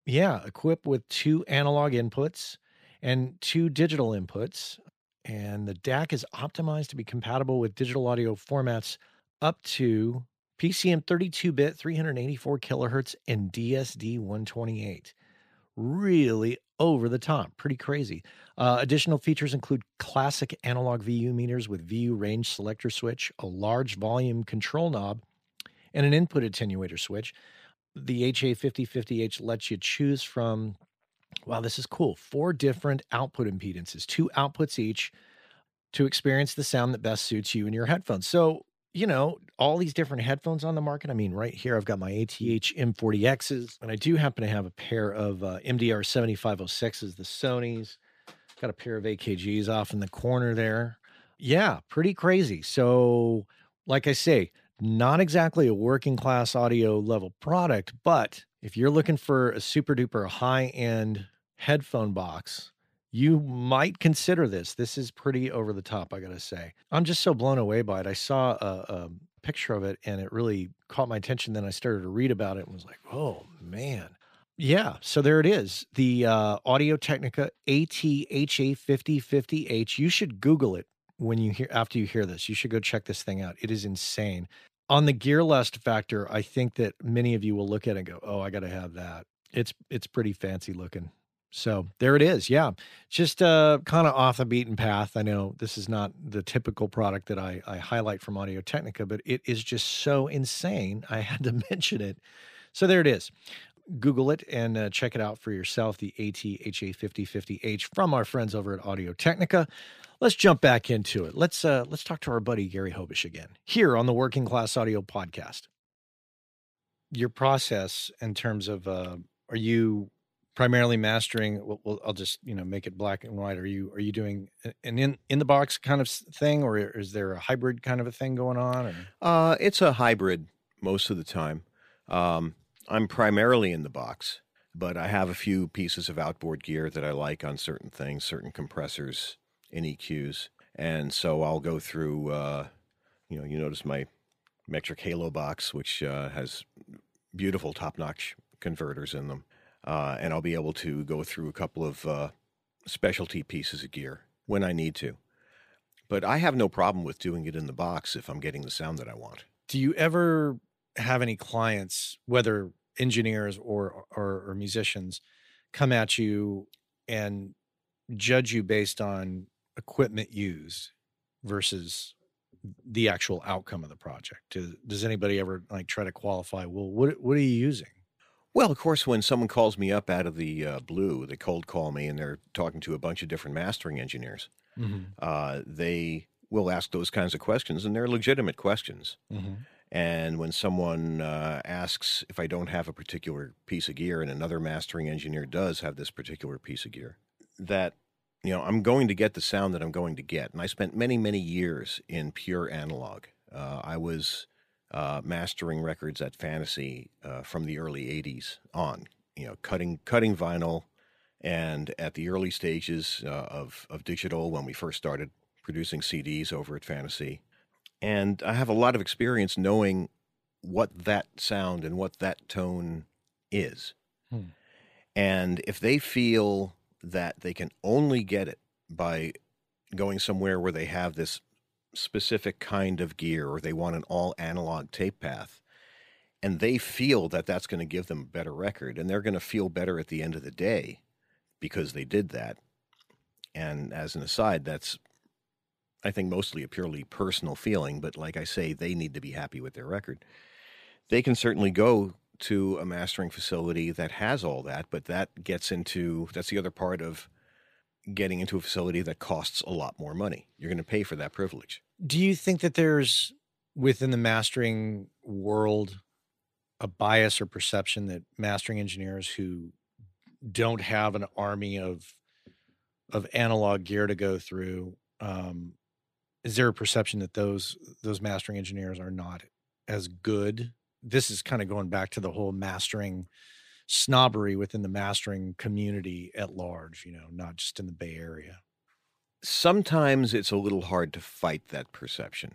Yeah, equipped with two analog inputs and two digital inputs. And the DAC is optimized to be compatible with digital audio formats up to PCM 32 bit, 384 kilohertz, and DSD 128. Really over the top, pretty crazy. Uh, additional features include classic analog VU meters with VU range selector switch, a large volume control knob, and an input attenuator switch. The HA5050H lets you choose from, wow, this is cool, four different output impedances, two outputs each to experience the sound that best suits you and your headphones. So, you know, all these different headphones on the market. I mean, right here, I've got my ATH M40Xs, and I do happen to have a pair of uh, MDR 7506s, the Sony's. Got a pair of AKGs off in the corner there. Yeah, pretty crazy. So, like I say, not exactly a working class audio level product, but if you're looking for a super duper high end headphone box, you might consider this. This is pretty over the top, I gotta say. I'm just so blown away by it. I saw a, a picture of it and it really caught my attention. Then I started to read about it and was like, oh man. Yeah, so there it is. The uh, Audio Technica ATHA 5050H. You should Google it when you hear after you hear this. You should go check this thing out. It is insane. On the gear lust factor, I think that many of you will look at it and go, "Oh, I got to have that." It's it's pretty fancy looking. So there it is. Yeah. Just uh, kind of off the beaten path. I know this is not the typical product that I, I highlight from Audio Technica, but it is just so insane. I had to mention it. So there it is. Google it and uh, check it out for yourself. The ATHA5050H from our friends over at Audio Technica. Let's jump back into it. Let's uh, let's talk to our buddy Gary Hobish again here on the Working Class Audio Podcast. Your process in terms of uh, are you primarily mastering well, well, i'll just you know make it black and white are you are you doing an in in the box kind of thing or is there a hybrid kind of a thing going on or? uh it's a hybrid most of the time um i'm primarily in the box but i have a few pieces of outboard gear that i like on certain things certain compressors and eqs and so i'll go through uh you know you notice my metric halo box which uh, has beautiful top-notch converters in them uh, and I'll be able to go through a couple of uh, specialty pieces of gear when I need to. But I have no problem with doing it in the box if I'm getting the sound that I want. Do you ever have any clients, whether engineers or, or, or musicians, come at you and judge you based on equipment used versus the actual outcome of the project? Does, anybody ever like try to qualify? Well, what what are you using? Well, of course, when someone calls me up out of the uh, blue, they cold call me and they're talking to a bunch of different mastering engineers. Mm-hmm. Uh, they will ask those kinds of questions, and they're legitimate questions. Mm-hmm. And when someone uh, asks if I don't have a particular piece of gear and another mastering engineer does have this particular piece of gear, that you know I'm going to get the sound that I'm going to get. And I spent many many years in pure analog. Uh, I was uh, mastering records at Fantasy uh, from the early '80s on. You know, cutting cutting vinyl, and at the early stages uh, of of digital when we first started producing CDs over at Fantasy, and I have a lot of experience knowing what that sound and what that tone is. Hmm. And if they feel that they can only get it by going somewhere where they have this specific kind of gear or they want an all analog tape path and they feel that that's going to give them a better record and they're going to feel better at the end of the day because they did that and as an aside that's i think mostly a purely personal feeling but like i say they need to be happy with their record they can certainly go to a mastering facility that has all that but that gets into that's the other part of getting into a facility that costs a lot more money. You're going to pay for that privilege. Do you think that there's within the mastering world a bias or perception that mastering engineers who don't have an army of of analog gear to go through um, is there a perception that those those mastering engineers are not as good this is kind of going back to the whole mastering snobbery within the mastering community at large you know not just in the bay area Sometimes it's a little hard to fight that perception.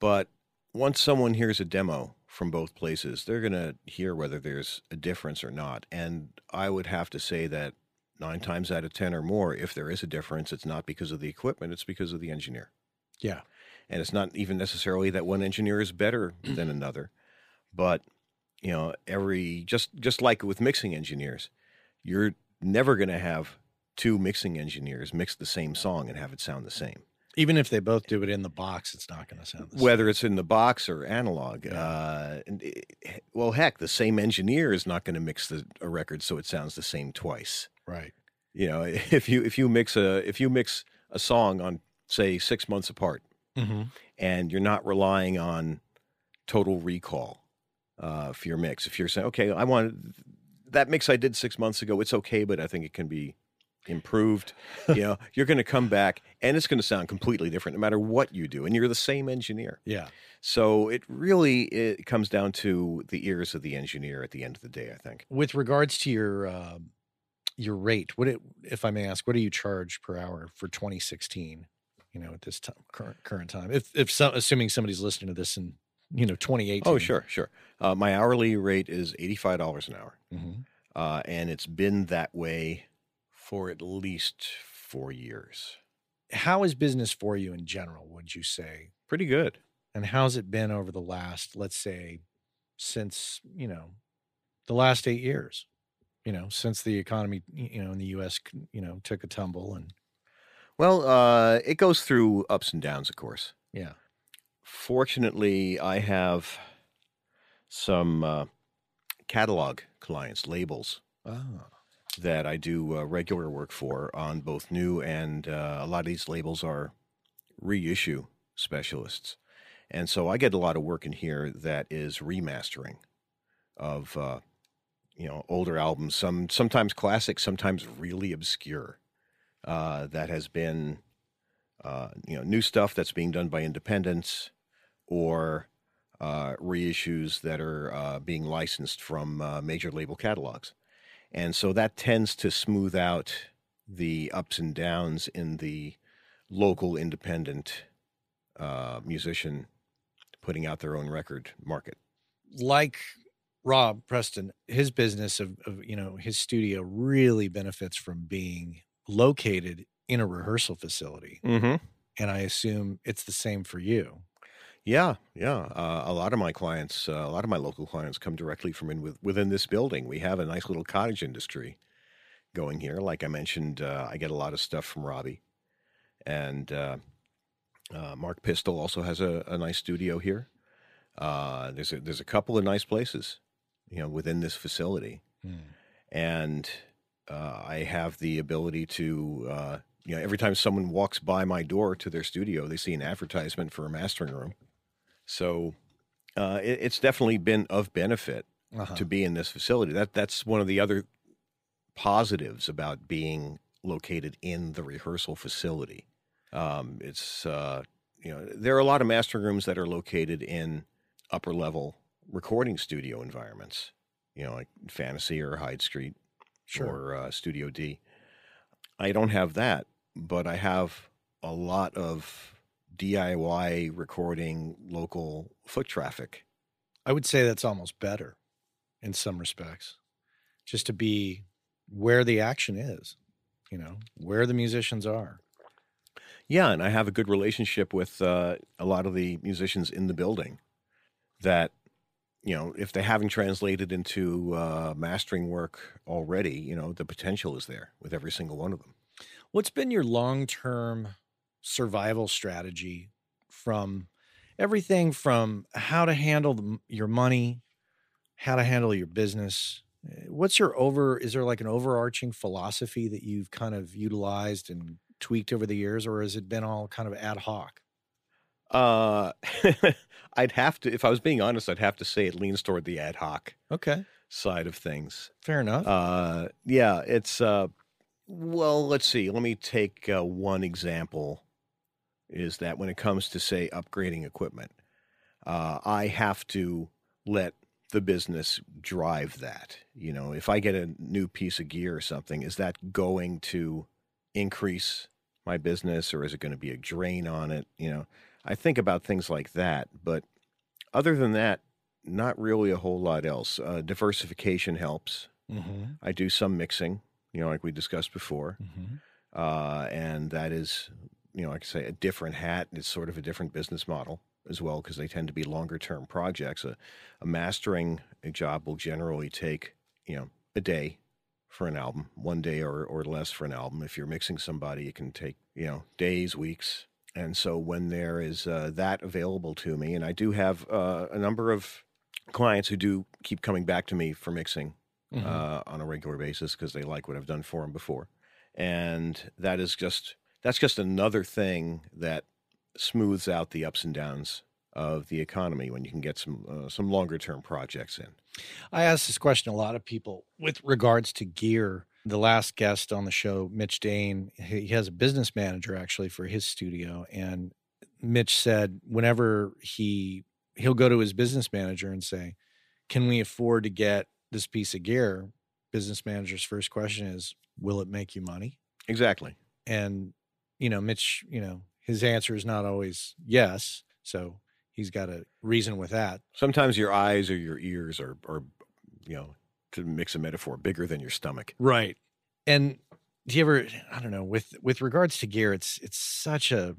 But once someone hears a demo from both places, they're going to hear whether there's a difference or not. And I would have to say that nine times out of 10 or more, if there is a difference, it's not because of the equipment, it's because of the engineer. Yeah. And it's not even necessarily that one engineer is better than another but you know every just just like with mixing engineers you're never going to have two mixing engineers mix the same song and have it sound the same. Even if they both do it in the box it's not going to sound the same. whether it's in the box or analog Yeah. uh, it- well heck the same engineer is not going to mix the, a record so it sounds the same twice. Right. You know if you if you mix a if you mix a song on say six months apart mm-hmm. and you're not relying on total recall uh, for your mix. If you're saying, okay, I want that mix I did six months ago, it's okay, but I think it can be improved. you know, you're going to come back and it's going to sound completely different no matter what you do, and you're the same engineer. yeah So it really it comes down to the ears of the engineer at the end of the day. I think. with regards to your uh, your rate what it if i may ask what do you charge per hour for 2016 you know at this time current current time if if some assuming somebody's listening to this in you know 2018 Oh, sure, sure. Uh, my hourly rate is eighty five dollars an hour. Mhm. uh, and it's been that way for at least four years. how is business for you in general would you say Pretty good. and how's it been over the last let's say since you know the last eight years you know since the economy you know in the us you know took a tumble and Well, uh, it goes through ups and downs, of course. yeah Fortunately, I have some uh, catalog clients, labels ah that I do uh, regular work for on both new and uh, a lot of these labels are reissue specialists. And so I get a lot of work in here that is remastering of uh, you know older albums, some sometimes classic, sometimes really obscure. Uh, that has been uh, you know new stuff that's being done by independents or uh, reissues that are uh, being licensed from uh, major label catalogs. And so that tends to smooth out the ups and downs in the local independent musician putting out their own record market. like Rob Preston, his business of, of you know his studio really benefits from being located in a rehearsal facility, Mm-hmm. and I assume it's the same for you. Yeah, yeah. Uh, a lot of my clients, uh, a lot of my local clients, come directly from in with, within this building. We have a nice little cottage industry going here. Like I mentioned, uh, I get a lot of stuff from Robbie, and uh, uh, Mark Pistol also has a, a nice studio here. Uh, there's a, there's a couple of nice places, you know, within this facility, and uh, I have the ability to. Uh, you know, every time someone walks by my door to their studio, they see an advertisement for a mastering room. So uh, it, it's definitely been of benefit Uh-huh. to be in this facility. That that's one of the other positives about being located in the rehearsal facility. Um, it's uh, you know there are a lot of mastering rooms that are located in upper level recording studio environments. You know, like Fantasy or Hyde Street Sure. or uh, Studio D. I don't have that, but I have a lot of DIY recording local foot traffic. I would say that's almost better in some respects, just to be where the action is, you know, where the musicians are. Yeah, and I have a good relationship with uh, a lot of the musicians in the building. That you know, if they haven't translated into uh, mastering work already, you know, the potential is there with every single one of them. What's been your long term survival strategy from everything from how to handle the, your money, how to handle your business, Uh, What's your over? Is there like an overarching philosophy that you've kind of utilized and tweaked over the years, or has it been all kind of ad hoc? Uh, I'd have to, if I was being honest, I'd have to say it leans toward the ad hoc Okay, side of things. fair enough. Uh, yeah, it's uh, well, let's see. Let me take uh, one example. Is that when it comes to say upgrading equipment, uh, I have to let the business drive that. You know, if I get a new piece of gear or something, is that going to increase my business or is it going to be a drain on it? You know, I think about things like that, but other than that, not really a whole lot else. Uh, diversification helps. mm-hmm. I do some mixing, you know, like we discussed before. Mm-hmm. Uh, and that is, you know, like I say, a different hat. It's sort of a different business model as well because they tend to be longer term projects. A, a mastering job will generally take, you know, a day for an album, one day or, or less for an album. If you're mixing somebody, it can take, you know, days, weeks. And so when there is uh, that available to me, and I do have uh, a number of clients who do keep coming back to me for mixing Mm-hmm. uh, on a regular basis because they like what I've done for them before, and that is just that's just another thing that smooths out the ups and downs of the economy when you can get some uh, some longer term projects in. I ask this question a lot of people with regards to gear. The last guest on the show, Mitch Dane, he has a business manager actually for his studio, and Mitch said whenever he he'll go to his business manager and say, "Can we afford to get this piece of gear?" Business manager's first question is, "Will it make you money?" Exactly. And you know, Mitch, you know, his answer is not always yes, so he's got a reason with that. Sometimes your eyes or your ears are, are you know, to mix a metaphor, bigger than your stomach. Right. And do you ever I don't know, with with regards to gear, it's it's such a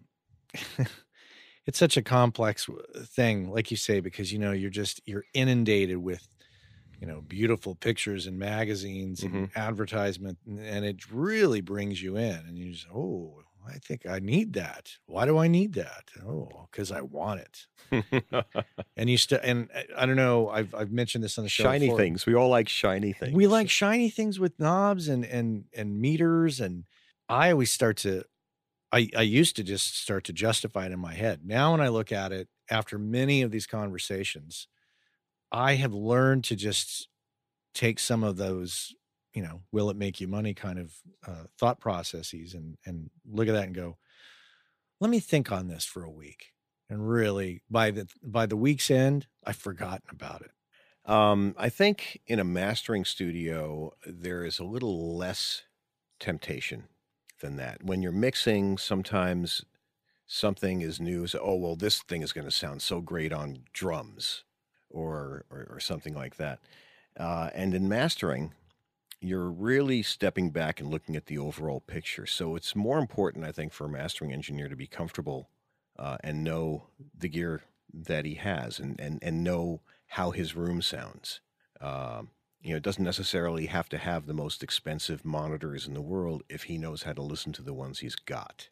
it's such a complex thing, like you say, because you know, you're just you're inundated with you know beautiful pictures and magazines and mm-hmm. advertisement and, and it really brings you in and you just oh i think i need that why do i need that oh because i want it and you still and I- i don't know i've i've mentioned this on the show shiny before. things. We all like shiny things. We like shiny things with knobs and and and meters and I always start to I I used to just start to justify it in my head. Now when I look at it after many of these conversations, I have learned to just take some of those, you know, will it make you money kind of uh, thought processes and and look at that and go, let me think on this for a week. And really by the by the week's end, I've forgotten about it. Um, I think in a mastering studio, there is a little less temptation than that. When you're mixing, sometimes something is new. So, oh, well, this thing is going to sound so great on drums or, or, or something like that. Uh, and in mastering, you're really stepping back and looking at the overall picture. So it's more important, I think, for a mastering engineer to be comfortable uh, and know the gear that he has and, and, and know how his room sounds. Um, you know, it doesn't necessarily have to have the most expensive monitors in the world if he knows how to listen to the ones he's got.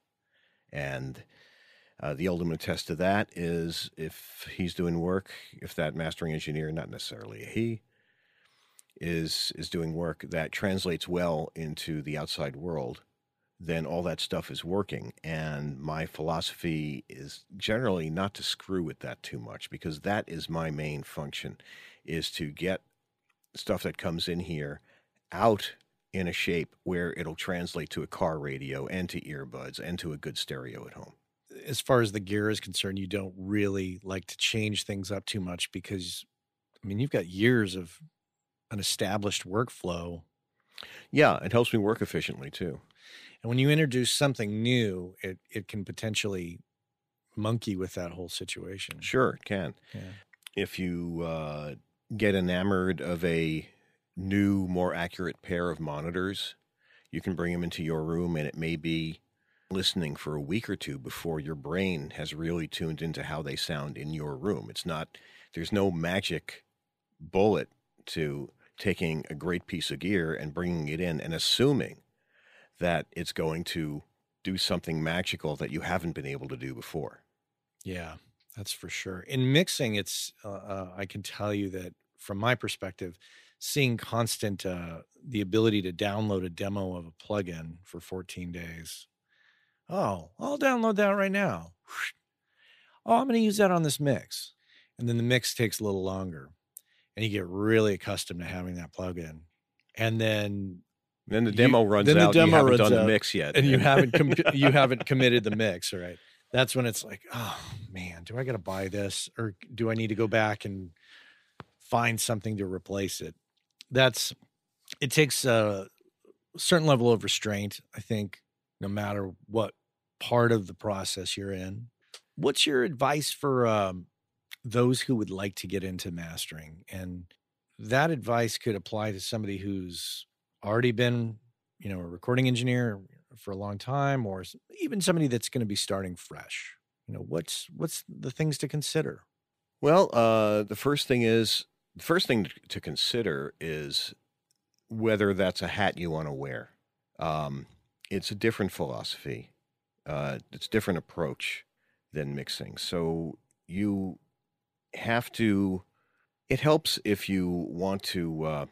And uh, the ultimate test of that is if he's doing work, if that mastering engineer, not necessarily he, is is doing work that translates well into the outside world, then all that stuff is working. And my philosophy is generally not to screw with that too much because that is my main function, is to get stuff that comes in here out in a shape where it'll translate to a car radio and to earbuds and to a good stereo at home. as far as the gear is concerned, you don't really like to change things up too much because, I mean, you've got years of an established workflow. Yeah, it helps me work efficiently too. And when you introduce something new, it, it can potentially monkey with that whole situation. Sure, it can. Yeah. If you uh, get enamored of a new, more accurate pair of monitors, you can bring them into your room, and it may be listening for a week or two before your brain has really tuned into how they sound in your room. It's not, there's no magic bullet to taking a great piece of gear and bringing it in and assuming that it's going to do something magical that you haven't been able to do before. Yeah, that's for sure. In mixing, it's, uh, uh, I can tell you that from my perspective, seeing constant uh, the ability to download a demo of a plugin for 14 days. Oh, I'll download that right now. Oh, I'm going to use that on this mix. And then the mix takes a little longer. And you get really accustomed to having that plugin. And then Then the You- demo runs then the demo you haven't runs done the out, mix yet, and you haven't com- you haven't committed the mix, right? That's when it's like, oh man, do I got to buy this or do I need to go back and find something to replace it? That's it takes a certain level of restraint, I think, no matter what part of the process you're in. What's your advice for um, those who would like to get into mastering? And that advice could apply to somebody who's already been, you know, a recording engineer for a long time, or even somebody that's going to be starting fresh. You know, what's what's the things to consider? Well, uh, the first thing is the first thing to consider is whether that's a hat you want to wear. Um, it's a different philosophy. Uh, it's a different approach than mixing. So you have to. It helps if you want to uh,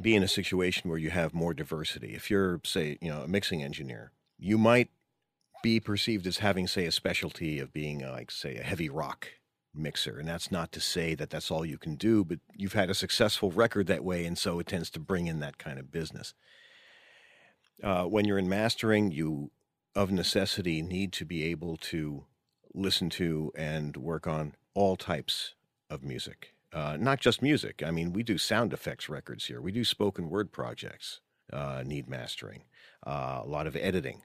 be in a situation where you have more diversity. If you're, say, you know, a mixing engineer, you might be perceived as having, say, a specialty of being, uh, like, say, a heavy rock mixer. And that's not to say that that's all you can do, but you've had a successful record that way. And so it tends to bring in that kind of business. Uh, when you're in mastering, you, of necessity, need to be able to listen to and work on all types of music. Uh, not just music. I mean, we do sound effects records here. We do spoken word projects, uh, need mastering, uh, a lot of editing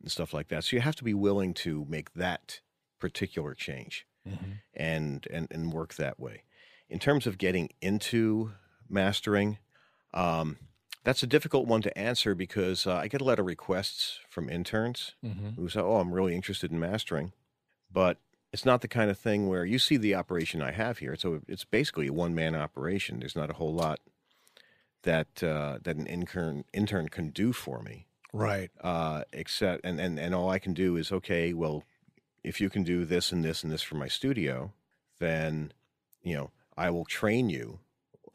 and stuff like that. So you have to be willing to make that particular change and and and work that way. In terms of getting into mastering, um, that's a difficult one to answer because uh, I get a lot of requests from interns Mm-hmm. who say, "Oh, I'm really interested in mastering," but it's not the kind of thing where you see the operation I have here. So it's basically a one man operation. There's not a whole lot that uh, that an intern intern can do for me Right. uh, except and, and and all I can do is okay. Well, if you can do this and this and this for my studio, then you know I will train you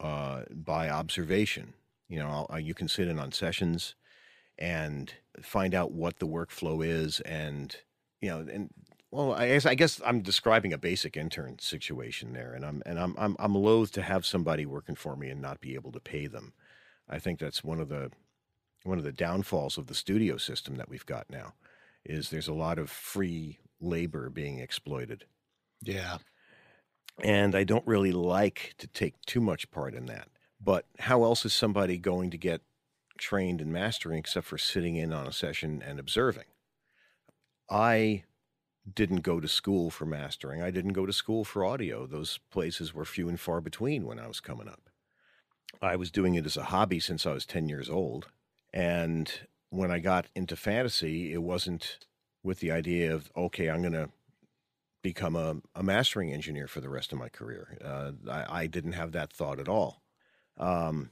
uh, by observation. You know, I'll, you can sit in on sessions and find out what the workflow is, and you know, and well, I guess I guess I'm describing a basic intern situation there, and I'm and I'm I'm I'm loath to have somebody working for me and not be able to pay them. I think that's one of the one of the downfalls of the studio system that we've got now is there's a lot of free labor being exploited Yeah. and i don't really like to take too much part in that but how else is somebody going to get trained in mastering except for sitting in on a session and observing i didn't go to school for mastering i didn't go to school for audio those places were few and far between when i was coming up i was doing it as a hobby since i was 10 years old and when I got into fantasy, it wasn't with the idea of, okay, I'm going to become a, a mastering engineer for the rest of my career. Uh, I, I didn't have that thought at all. Um,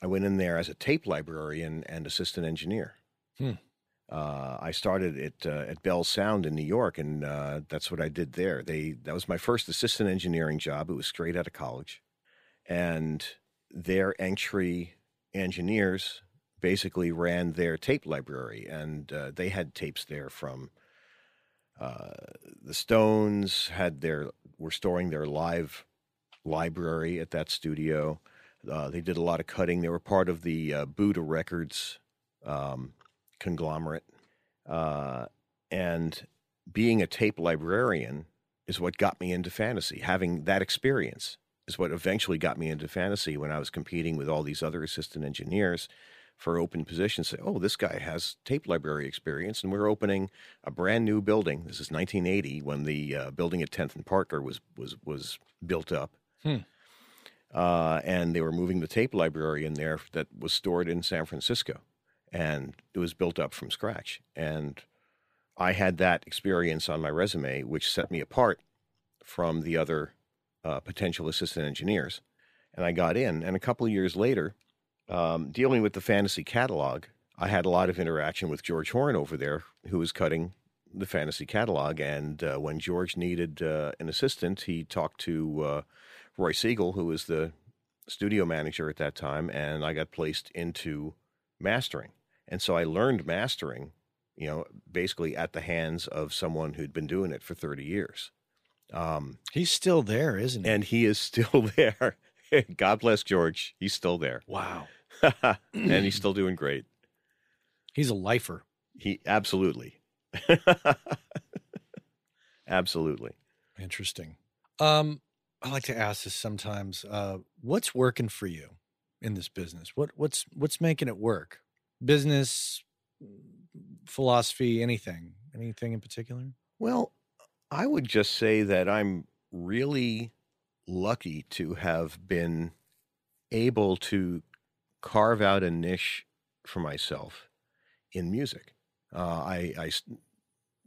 I went in there as a tape librarian and assistant engineer. Hmm. Uh, I started at uh, at Bell Sound in New York, and uh, that's what I did there. They that was my first assistant engineering job. It was straight out of college, and their entry engineers basically ran their tape library, and uh, they had tapes there from uh, the Stones. Had their were storing their live library at that studio. Uh, they did a lot of cutting. They were part of the Buddah Records um, conglomerate, uh, and being a tape librarian is what got me into fantasy. Having that experience is what eventually got me into fantasy when I was competing with all these other assistant engineers for open positions. Say, oh, this guy has tape library experience, and we're opening a brand new building. This is 1980 when the uh, building at 10th and Parker was was was built up. Hmm. Uh, and they were moving the tape library in there that was stored in San Francisco, and it was built up from scratch. And I had that experience on my resume, which set me apart from the other uh, potential assistant engineers. And I got in, and a couple of years later, um, dealing with the fantasy catalog, I had a lot of interaction with George Horn over there, who was cutting the fantasy catalog. And uh, when George needed uh, an assistant, he talked to uh, Roy Siegel, who was the studio manager at that time, and I got placed into mastering. And so I learned mastering, you know, basically at the hands of someone who'd been doing it for 30 years. Um, he's still there, isn't he? And he is still there. God bless George. He's still there. Wow. and he's still doing great. He's a lifer. He absolutely. absolutely. Interesting. Um, I like to ask this sometimes. Uh, what's working for you in this business? What what's what's making it work? Business, philosophy, anything? Anything in particular? Well, I would just say that I'm really lucky to have been able to carve out a niche for myself in music. Uh, I, I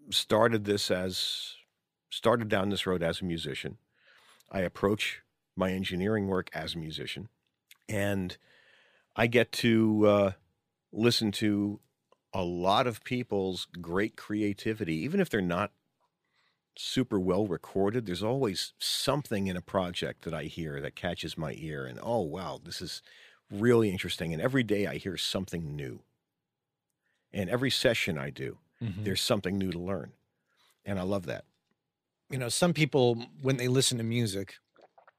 started this as started down this road as a musician. I approach my engineering work as a musician, and I get to uh, listen to a lot of people's great creativity, even if they're not super well recorded. There's always something in a project that I hear that catches my ear, and oh, wow, this is really interesting. And every day I hear something new. And every session I do, mm-hmm. there's something new to learn. And I love that. You know, some people, when they listen to music,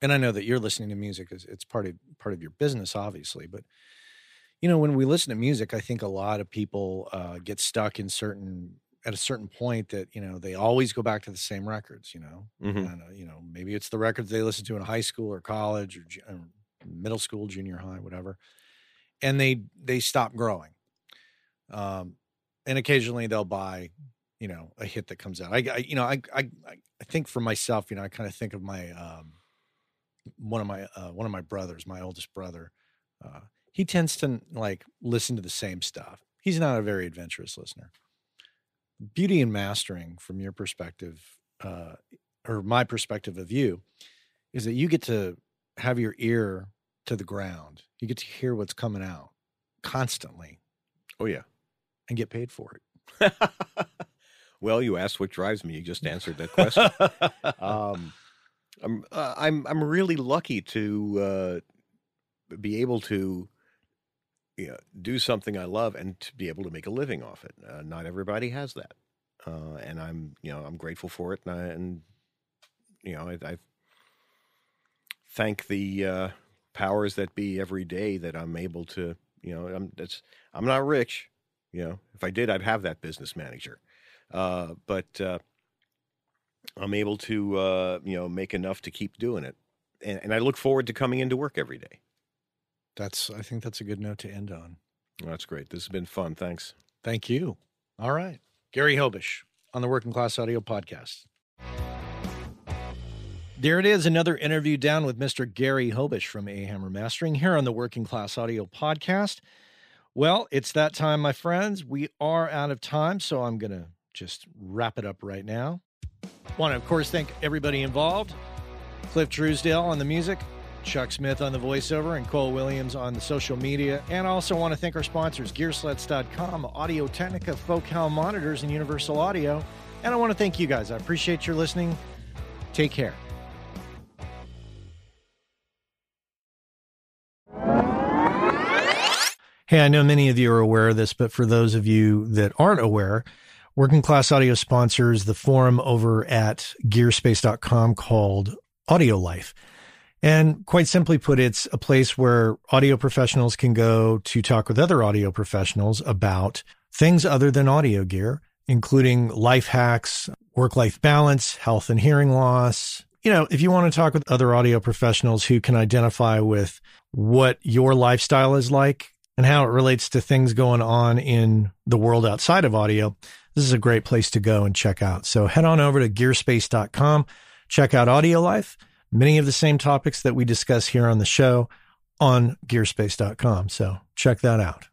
and I know that you're listening to music, is it's part of part of your business, obviously. But you know, when we listen to music, I think a lot of people uh, get stuck in certain at a certain point that you know they always go back to the same records. You know, mm-hmm. and, uh, you know maybe it's the records they listened to in high school or college or, or middle school, junior high, whatever, and they they stop growing. Um, and occasionally they'll buy, you know, a hit that comes out. I, I you know, I, I I think for myself, you know, I kind of think of my um, one of my uh, one of my brothers, my oldest brother. Uh, he tends to like listen to the same stuff. He's not a very adventurous listener. Beauty and mastering from your perspective uh, or my perspective of you is that you get to have your ear to the ground. You get to hear what's coming out constantly. Oh yeah. And get paid for it. Well you asked what drives me. You just answered that question. Um, I'm, uh, I'm i'm really lucky to uh, be able to you know, do something I love and to be able to make a living off it. Uh, not everybody has that, uh, and I'm you know I'm grateful for it, and, I, and you know I, I thank the uh, powers that be every day that I'm able to you know I'm that's I'm not rich, you know if I did I'd have that business manager, uh, but uh, I'm able to uh, you know make enough to keep doing it, and, and I look forward to coming into work every day. That's I think that's a good note to end on. that's great. This has been fun. Thanks. Thank you. All right. Gary Hobish on the Working Class Audio Podcast. There it is, another interview down with Mr. Gary Hobish from A Hammer Mastering here on the Working Class Audio Podcast. Well, it's that time, my friends. We are out of time, so I'm going to just wrap it up right now. Want to, of course, thank everybody involved Cliff Truesdale on the music, Chuck Smith on the voiceover, and Cole Williams on the social media. And I also want to thank our sponsors, Gearslutz.com, Audio Technica, Focal Monitors, and Universal Audio. And I want to thank you guys. I appreciate your listening. Take care. Hey, I know many of you are aware of this, but for those of you that aren't aware, Working Class Audio sponsors the forum over at gearspace.com called Audio Life. And quite simply put, it's a place where audio professionals can go to talk with other audio professionals about things other than audio gear, including life hacks, work life balance, health and hearing loss. You know, if you want to talk with other audio professionals who can identify with what your lifestyle is like and how it relates to things going on in the world outside of audio, this is a great place to go and check out. So head on over to gearspace.com, check out Audio Life many of the same topics that we discuss here on the show on gearspace.com. So check that out.